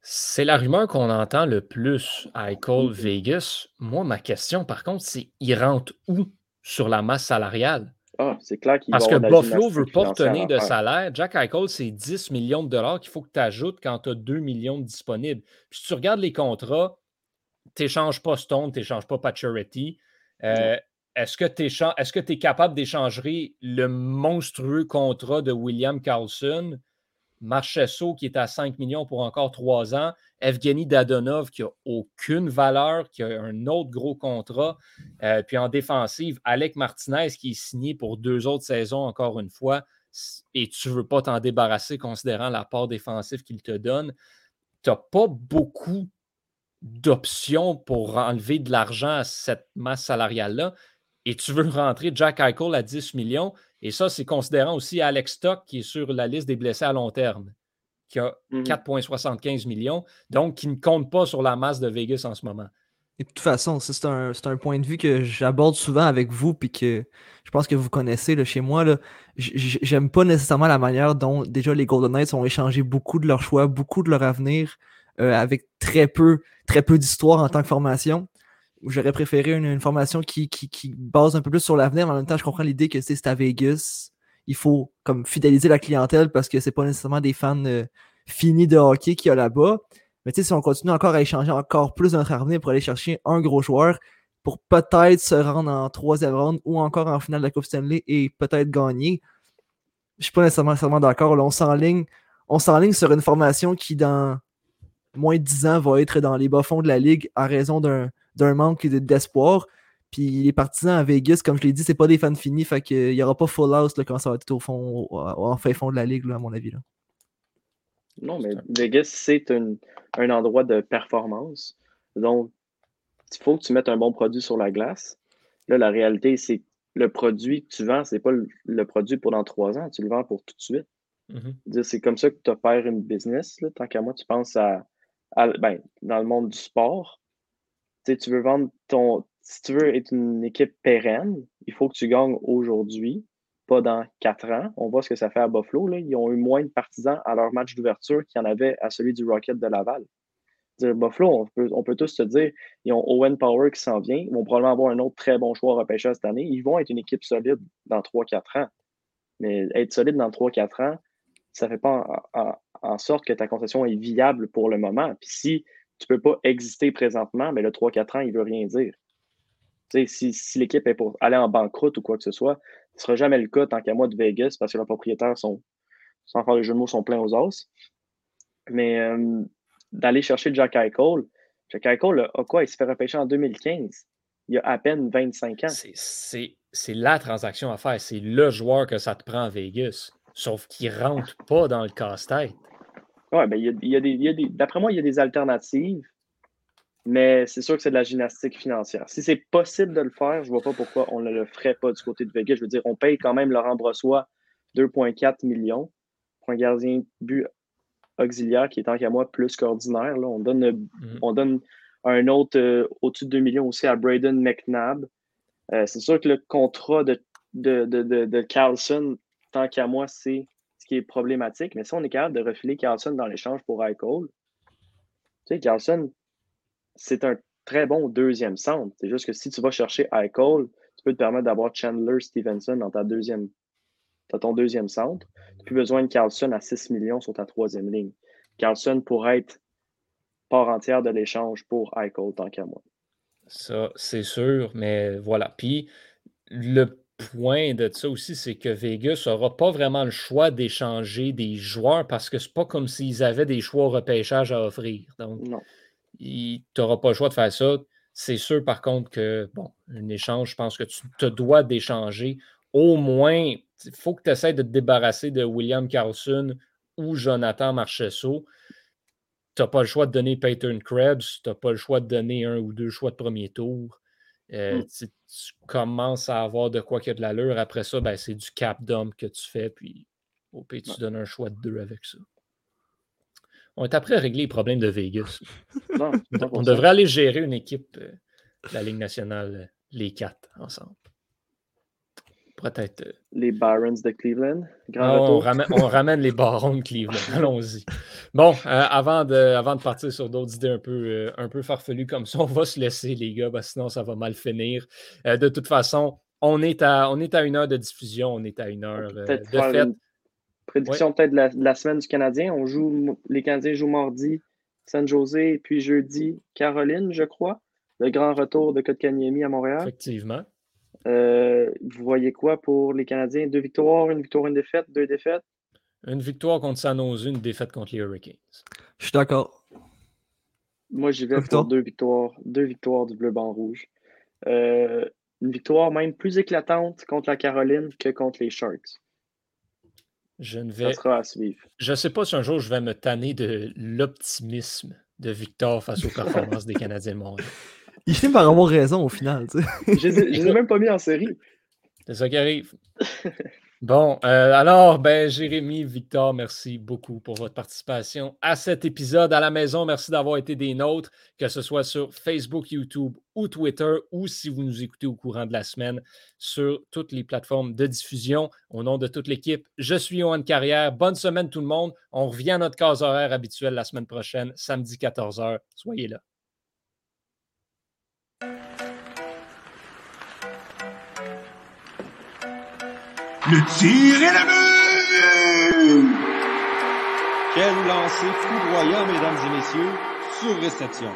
C: C'est la rumeur qu'on entend le plus à Eichel Vegas. Moi, ma question, par contre, c'est il rentre où sur la masse salariale?
F: Ah, c'est clair qu'il
C: Parce que Buffalo ne veut pas obtenir de salaire. Jack Eichel, c'est 10 millions de dollars qu'il faut que tu ajoutes quand tu as 2 millions de disponibles. Puis si tu regardes les contrats, tu n'échanges pas Stone, tu n'échanges pas Pacioretty. Euh, est-ce que tu es, capable d'échanger le monstrueux contrat de William Carlson Marchesso qui est à 5 millions pour encore 3 ans, Evgeny Dadonov qui n'a aucune valeur, qui a un autre gros contrat, euh, puis en défensive, Alec Martinez qui est signé pour deux autres saisons encore une fois, et tu ne veux pas t'en débarrasser considérant l'apport défensif qu'il te donne. Tu n'as pas beaucoup d'options pour enlever de l'argent à cette masse salariale-là. Et tu veux rentrer Jack Eichel à 10 millions. Et ça, c'est considérant aussi Alex Stock qui est sur la liste des blessés à long terme, qui a
F: Mhm.
C: 4,75 millions, donc qui ne compte pas sur la masse de Vegas en ce moment.
D: Et de toute façon, ça, c'est un, c'est un point de vue que j'aborde souvent avec vous, puis que je pense que vous connaissez là, chez moi. J'aime pas nécessairement la manière dont déjà les Golden Knights ont échangé beaucoup de leur choix, beaucoup de leur avenir, euh, avec très peu, très peu d'histoire en tant que formation. J'aurais préféré une, formation qui, qui, base un peu plus sur l'avenir, mais en même temps, je comprends l'idée que c'est à Vegas. Il faut comme fidéliser la clientèle parce que c'est pas nécessairement des fans euh, finis de hockey qu'il y a là-bas. Mais si on continue encore à échanger encore plus notre avenir pour aller chercher un gros joueur pour peut-être se rendre en troisième round ou encore en finale de la Coupe Stanley et peut-être gagner, je suis pas nécessairement, nécessairement d'accord. là. On s'enligne, on s'enligne sur une formation qui, dans moins de 10 ans, va être dans les bas-fonds de la ligue à raison d'un d'un manque de- d'espoir. Puis les partisans à Vegas, comme je l'ai dit, c'est pas des fans finis, fait qu'il n'y aura pas full house là, quand ça va être au fond, au- en fin fond de la ligue, là, à mon avis. Là.
F: Non, mais Vegas, c'est un, un endroit de performance. Donc, il faut que tu mettes un bon produit sur la glace. Là, la réalité, c'est que le produit que tu vends, c'est pas le, le produit pour dans trois ans, tu le vends pour tout de suite.
C: Mhm.
F: Dire, C'est comme ça que tu opères une business. là. Tant qu'à moi, tu penses à, à- ben, dans le monde du sport. Tu veux vendre ton. Si tu veux être une équipe pérenne, il faut que tu gagnes aujourd'hui, pas dans quatre ans. On voit ce que ça fait à Buffalo. Là. Ils ont eu moins de partisans à leur match d'ouverture qu'il y en avait à celui du Rocket de Laval. Dire, Buffalo, on peut, on peut tous se dire, ils ont Owen Power qui s'en vient. Ils vont probablement avoir un autre très bon choix repêcheur cette année. Ils vont être une équipe solide dans 3-4 ans. Mais être solide dans 3-4 ans, ça ne fait pas en sorte que ta concession est viable pour le moment. Puis si tu peux pas exister présentement, mais le 3-4 ans, il veut rien dire. Si, si l'équipe est pour aller en banqueroute ou quoi que ce soit, ce ne sera jamais le cas tant qu'à moi de Vegas parce que leurs propriétaires sont, sans faire le jeu de mots, sont pleins aux os. Mais euh, d'aller chercher Jack Eichel, Jack Eichel a quoi? Il s'est fait repêcher en 2015. Il a à peine 25 ans.
C: C'est la transaction à faire. C'est le joueur que ça te prend à Vegas. Sauf qu'il ne rentre pas dans le casse-tête.
F: Ouais, ben, il y a, y a des, d'après moi, il y a des alternatives, mais c'est sûr que c'est de la gymnastique financière. Si c'est possible de le faire, je vois pas pourquoi on ne le ferait pas du côté de Vegas. Je veux dire, on paye quand même Laurent Brossois 2,4 millions pour un gardien but auxiliaire qui est tant qu'à moi plus qu'ordinaire. là. On donne,
C: Mhm.
F: on donne un autre euh, au-dessus de 2 millions aussi à Braden McNabb. Euh, c'est sûr que le contrat de, de, de, de, de Carlson, tant qu'à moi, c'est ce qui est problématique. Mais si on est capable de refiler Carlson dans l'échange pour Eichel, tu sais, Carlson, c'est un très bon deuxième centre. C'est juste que si tu vas chercher Eichel, tu peux te permettre d'avoir Chandler Stevenson dans ta deuxième, dans ton deuxième centre. Tu n'as plus besoin de Carlson à 6 millions sur ta troisième ligne. Carlson pourrait être part entière de l'échange pour Eichel, tant qu'à moi.
C: Ça, c'est sûr, mais voilà. Puis le point de ça aussi, c'est que Vegas n'aura pas vraiment le choix d'échanger des joueurs parce que c'est pas comme s'ils avaient des choix au repêchage à offrir. Donc, tu n'auras pas le choix de faire ça. C'est sûr, par contre, que, bon, un échange, je pense que tu te dois d'échanger. Au moins, il faut que tu essaies de te débarrasser de William Carlson ou Jonathan Marcheseau. Tu n'as pas le choix de donner Peyton Krebs, tu n'as pas le choix de donner un ou deux choix de premier tour. Euh,
F: Mm.
C: tu, tu commences à avoir de quoi qu'il y a de l'allure. Après ça, ben, c'est du cap dump que tu fais, puis au pire, tu
F: Ouais.
C: donnes un choix de deux avec ça. On est après à régler les problèmes de Vegas.
F: Non,
C: On devrait aller gérer une équipe euh, de la Ligue nationale, euh, les quatre, ensemble. Peut-être.
F: Les Barons de Cleveland. Grand
C: on, ramène, on ramène les barons de Cleveland. Allons-y. Bon, euh, avant, de, avant de partir sur d'autres idées un peu, euh, un peu farfelues comme ça, on va se laisser, les gars, parce que sinon ça va mal finir. Euh, de toute façon, on est, à, on est à une heure de diffusion, on est à une heure de fête.
F: une prédiction peut-être de la, de la semaine du Canadien. On joue, les Canadiens jouent mardi San José, puis jeudi Caroline, je crois. Le grand retour de Kotkaniemi à Montréal.
C: Effectivement.
F: Euh, vous voyez quoi pour les Canadiens? Deux victoires, une victoire, une défaite, deux défaites?
C: Une victoire contre San Jose, une défaite contre les Hurricanes.
D: Je suis d'accord.
F: Moi, j'y vais
D: Deux
F: pour
D: victoires?
F: deux victoires, deux victoires du bleu-blanc-rouge. Euh, une victoire même plus éclatante contre la Caroline que contre les Sharks.
C: Je ne
F: Ça
C: vais.
F: sera à suivre.
C: Je ne sais pas si un jour je vais me tanner de l'optimisme de Victor face aux performances des Canadiens de Montréal.
D: Il finit par avoir raison au final. tu sais.
F: Je les ai- je les ai même pas mis en série.
C: C'est ça qui arrive. Bon, euh, alors, ben, Jérémy, Victor, merci beaucoup pour votre participation à cet épisode à la maison. Merci d'avoir été des nôtres, que ce soit sur Facebook, YouTube ou Twitter, ou si vous nous écoutez au courant de la semaine sur toutes les plateformes de diffusion. Au nom de toute l'équipe, je suis Johan Carrière. Bonne semaine tout le monde. On revient à notre case horaire habituelle la semaine prochaine, samedi 14h. Soyez là.
A: Le tir est le but!
B: Quel lancer foudroyant, mesdames et messieurs, sur réception.